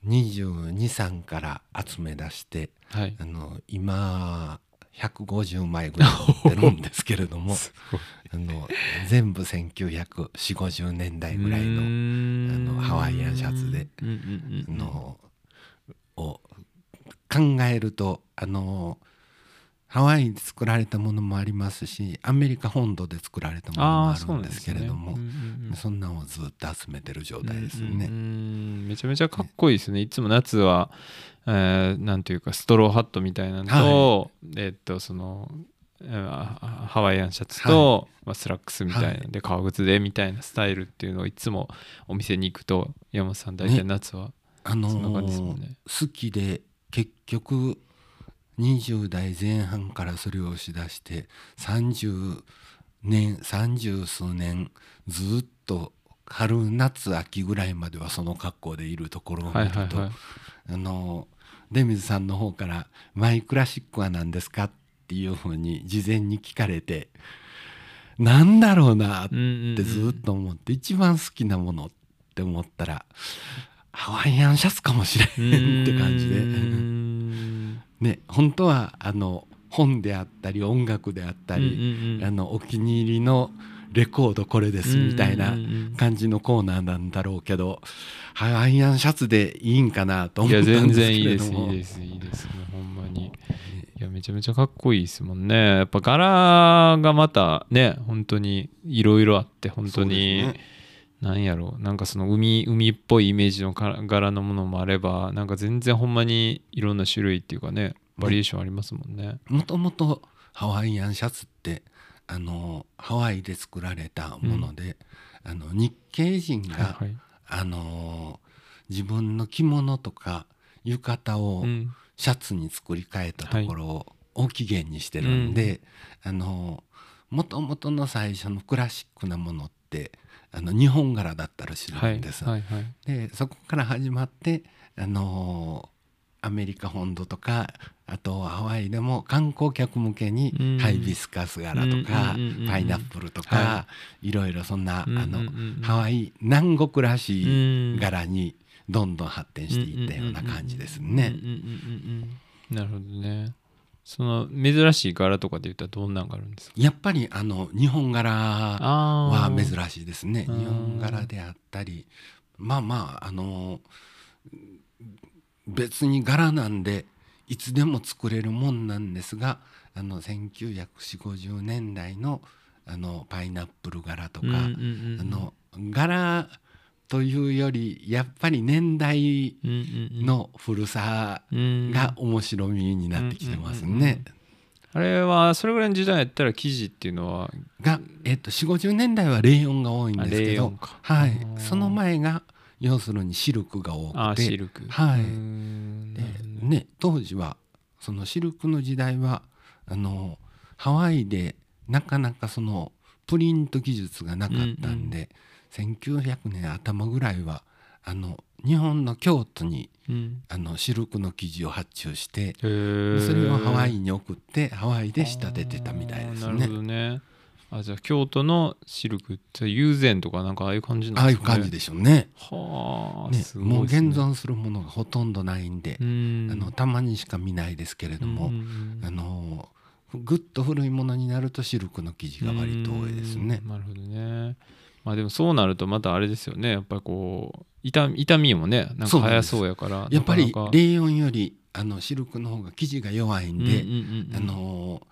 ー、223から集め出してはい。あの今150枚ぐらい持ってるんですけれども <laughs> あの全部194050年代ぐらいのののハワイアンシャツでうんうんうんうんのを考えるとあのハワイで作られたものもありますしアメリカ本土で作られたものもあるんんですすけれどもうんうんうんそんなんをずっと集めてる状態ですうんうんうね。ん。めちゃめちゃかっこいいですね。いつも夏は、えーなんていうかストローハットみたいなのと、えーっとそのハワイアンシャツと、まあ、スラックスみたいな、はい。で革靴でみたいなスタイルっていうのをいつもお店に行くと山本さん大体ね。夏は、あのそんな感じですーもんね。好きで結局20代前半からそれをしだして30年30数年ずっと春夏秋ぐらいまではその格好でいるところを見ると、あの出水さんの方から「マイクラシックは何ですか?」っていうふうに事前に聞かれてなんだろうなってずっと思って、一番好きなものって思ったらハワイアンシャツかもしれんって感じでね本当はあの本であったり音楽であったり、あのお気に入りのレコードこれですみたいな感じのコーナーなんだろうけどハワイアンシャツでいいんかなといや思ったんです全然いいけれどもですいいですいいですほんまにいやめちゃめちゃかっこいいですもんねやっぱ柄がまたね本当にいろいろあって本当に、ねなんやろう。なんかその海海っぽいイメージのか柄のものもあればなんか全然ほんまにいろんな種類っていうかねバリエーションありますもんね。もともとハワイアンシャツってあのハワイで作られたもので、あの日系人が、はいはい。あの自分の着物とか浴衣をうん。シャツに作り変えたところを起源にしてるんで、あのもともとの最初のクラシックなものってあの日本柄だったらしいはいんです。はいはいでそこから始まってあのアメリカ本土とかあとハワイでも観光客向けにうん。ハイビスカス柄とかパイナップルとかはい。ろいろそんなあのうんハワイ南国らしいうん。柄にどんどん発展していったような感じですね。なるほどねその珍しい柄とかで言ったらどんなんがあるんですか？やっぱりあの日本柄あはー珍しいですね。日うん。本柄であったりまあまああの別に柄なんでいつでも作れるもんなんですがあの1940年代のあのパイナップル柄とか、あの柄というよりやっぱり年代うんうんうん。の古さうん。が面白みになってきてますね。あれはそれぐらいの時代やったら生地っていうのはが、えっと、4 5 0年代はレイヨンが多いんですけどはい。その前が要するにシルクが多あくてシルク。はい。でね、当時はそのシルクの時代はあのハワイでなかなかそのプリント技術がなかったんで、1900年頭ぐらいはあの日本の京都にうん。あのシルクの生地を発注してそれをハワイに送ってハワイで仕立ててたみたいですね。なるほ。どね。あじゃあ京都のシルクって友禅とかなんかああいう感じあなんですかね。あいう感じでしょうね。はあ、ねすごいもう現存するものがほとんどないんで、うん。あのたまにしか見ないですけれども、あのぐっと古いものになるとシルクの生地が割と多いですね。うん。なるほどねまあでもそうなるとまたあれですよね。やっぱりこう痛み痛みもねなんか早そうやからやっぱりなかなか。レイヨンよりあのシルクの方が生地が弱いんで、あの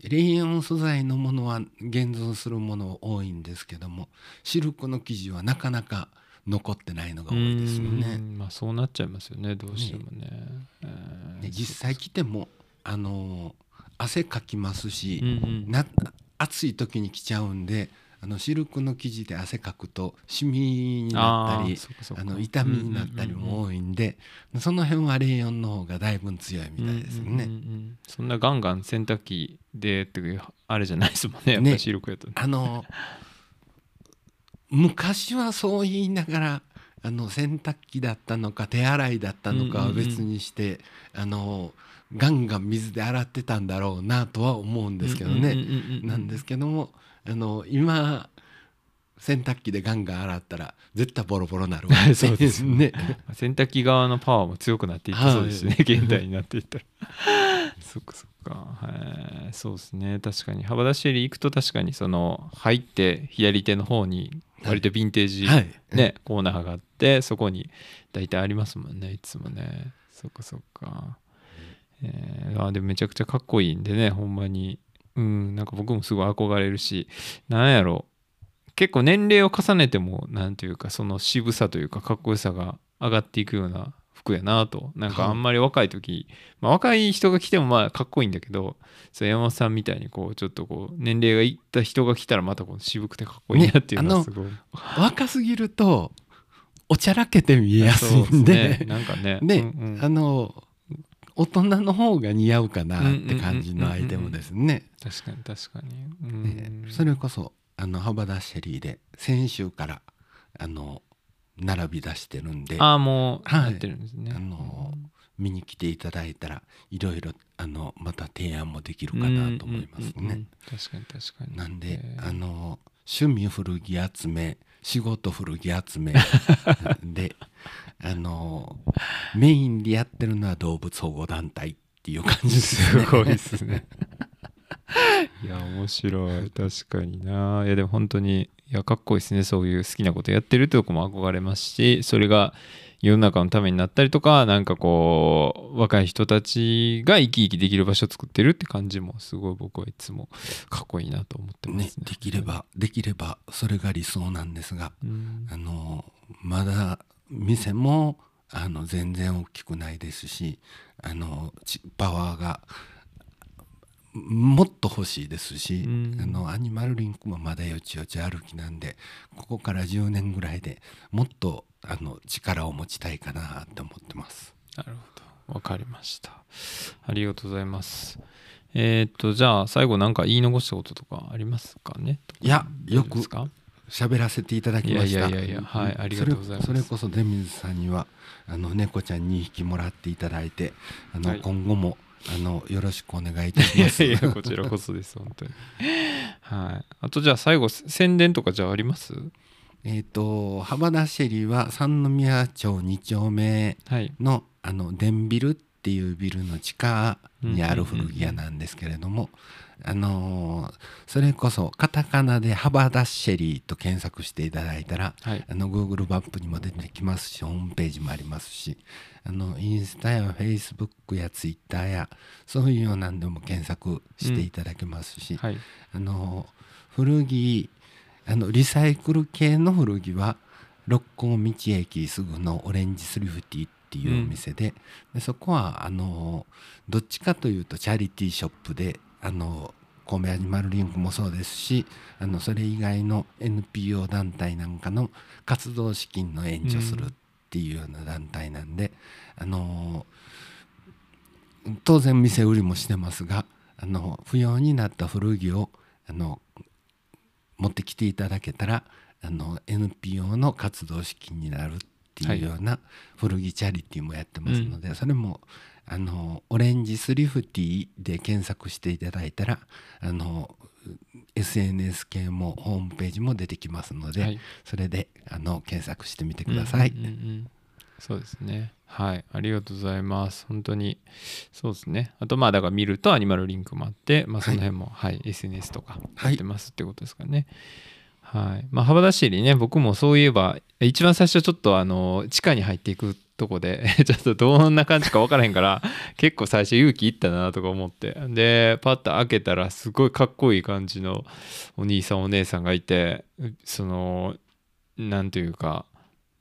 レイヨン素材のものは現存するもの多いんですけどもシルクの生地はなかなか残ってないのが多いですようね。んまあそうなっちゃいますよねどうしてもね。えーで実際着てもあの汗かきますし、うんうん。な暑い時に着ちゃうんであのシルクの生地で汗かくとシミになったりあの痛みになったりも多いんで、その辺はレイヨンの方がだいぶ強いみたいですね。うんうんうんうん。そんなガンガン洗濯機でっていうあれじゃないですもんねやっぱシルクやとね。あの昔はそう言いながらあの洗濯機だったのか手洗いだったのかは別にして、あのガンガン水で洗ってたんだろうなとは思うんですけどね。なんですけどもあの今洗濯機でガンガン洗ったら絶対ボロボロなるわ。け <laughs> そうですよね。洗濯機側のパワーも強くなっていってそうですね、はい。現代になっていったら。そっかそっか。はいそうですね。確かに幅出し襟行くと確かにその入って左手の方に割とヴィンテージ、はい。ねコーナーがあってそこに大体ありますもんねいつもね。そっかそっか。えー、あでもめちゃくちゃかっこいいんでねほんまにうんなんか僕もすごい憧れるしなんやろ。結構年齢を重ねてもなんていうかその渋さというかかっこよさが上がっていくような服やなと。なんかはいあんまり若い時、まあ、若い人が来てもまあかっこいいんだけどそう山本さんみたいにこうちょっとこう年齢がいった人が来たらまたこう渋くてかっこいいなっていうのはねすごい、若すぎるとおちゃらけて見えやすいんで。すね。なんかね。ね、うんうん。あの大人の方が似合うかなって感じのアイテムですね。確かに確かに、うん。ね。それこそあの幅ダッシェリーで先週からあの並び出してるんで。ああもうはい。やってるんですね、あの見に来ていただいたらいろいろあのまた提案もできるかなと思いますね。確かに確かに。なんでえー。あの趣味古着集め仕事古着集め。<laughs> であのメインでやってるのは動物保護団体っていう感じですね。すごいですね。いや面白い。確かにな。いやでも本当にいやかっこいいですね。そういう好きなことやってるってとこも憧れますしそれが世の中のためになったりとかなんかこう若い人たちが生き生きできる場所を作ってるって感じもすごい僕はいつもかっこいいなと思ってまねすね。できればできればそれが理想なんですがうんあのまだ店もあの全然大きくないですしあのちパワーがもっと欲しいですし、うんあのアニマルリンクもまだよちよち歩きなんでここから10年ぐらいでもっとあの力を持ちたいかなって思ってます。なるほど。わかりました。ありがとうございます。えーっと、じゃあ、最後なんか言い残したこととかありますかね？いやよく喋らせていただきました。いやいやいやはいありがとうございます。それこそ出水さんにはあの猫ちゃん2匹もらっていただいてあの、はい。今後もあのよろしくお願いいたします。<laughs> いやいやこちらこそです本当に。はい。あとじゃあ最後宣伝とかじゃああります？えっと浜田シェリーは三宮町2丁目はい。のあの電ビルっていうビルの地下にある古着屋なんですけれども、あのーそれこそカタカナで「ハバダッシェリー」と検索していただいたら、はい。あの Google マップにも出てきますしホームページもありますしあのインスタやフェイスブックやツイッターやそういうようなんでも検索していただけますし、はい。あの古着あのリサイクル系の古着は六甲道駅すぐのオレンジスリフティっていうお店で,、でそこはあのどっちかというとチャリティーショップであの神戸アニマルリンクもそうですしあのそれ以外の NPO 団体なんかの活動資金の援助するっていうような団体なんで、あの当然店売りもしてますがあの不要になった古着をあの持ってきていただけたらあの NPO の活動資金になるっていうような古着チャリティーもやってますので、それもあのオレンジスリフティで検索していただいたらあの SNS 系もホームページも出てきますので、はい。それであの検索してみてください。うんうんうんうん。そうですねはいありがとうございます。本当にそうですね。あとまあだから見るとアニマルリンクもあってまあその辺もはい、SNS とかやってますってことですかね。はい。まあ幅田市にね僕もそういえば一番最初ちょっとあの地下に入っていくとこで <laughs> ちょっとどんな感じか分からへんから結構最初勇気いったなとか思って。でパッと開けたらすごいかっこいい感じのお兄さんお姉さんがいてそのなんというか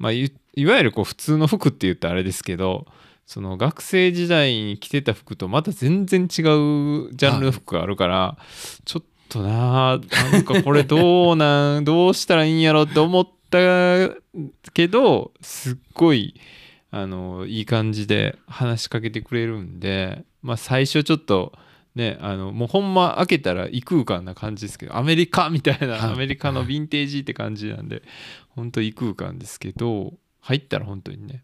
まあいいわゆるこう普通の服って言ったらあれですけどその学生時代に着てた服とまた全然違うジャンルの服があるから、ちょっとなあなんかこれどうなん <laughs> どうしたらいいんやろって思ったけどすっごいあのいい感じで話しかけてくれるんでまあ最初ちょっとねあのもうほんま開けたら異空間な感じですけどアメリカみたいな、は <laughs> いアメリカのヴィンテージって感じなんで本当異空間ですけど入ったら本当にね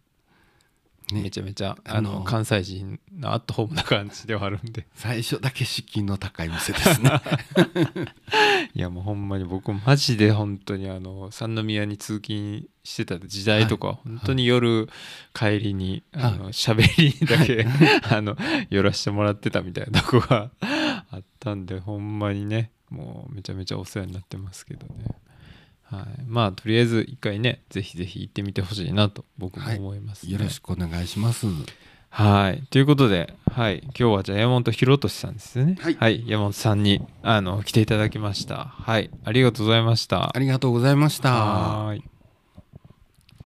ね。めちゃめちゃああのの関西人のアットホームな感じではあるんで。最初だけ敷居の高い店ですね。<laughs> いやもうほんまに僕マジで本当にあの三宮に通勤してた時代とか、はい本当に夜帰りに、はい。あの喋りにだけ、<laughs> あの寄らせてもらってたみたいなとこがあったんでほんまにねもうめちゃめちゃお世話になってますけどね。はい、まあとりあえず一回ねぜひぜひ行ってみてほしいなと僕も思います、ねよろしくお願いします。はい。ということで、はい。今日はじゃあ山本博俊さんですね。はい山本さんに、あの、来ていただきました。はい。ありがとうございましたあ。りがとうございました。は。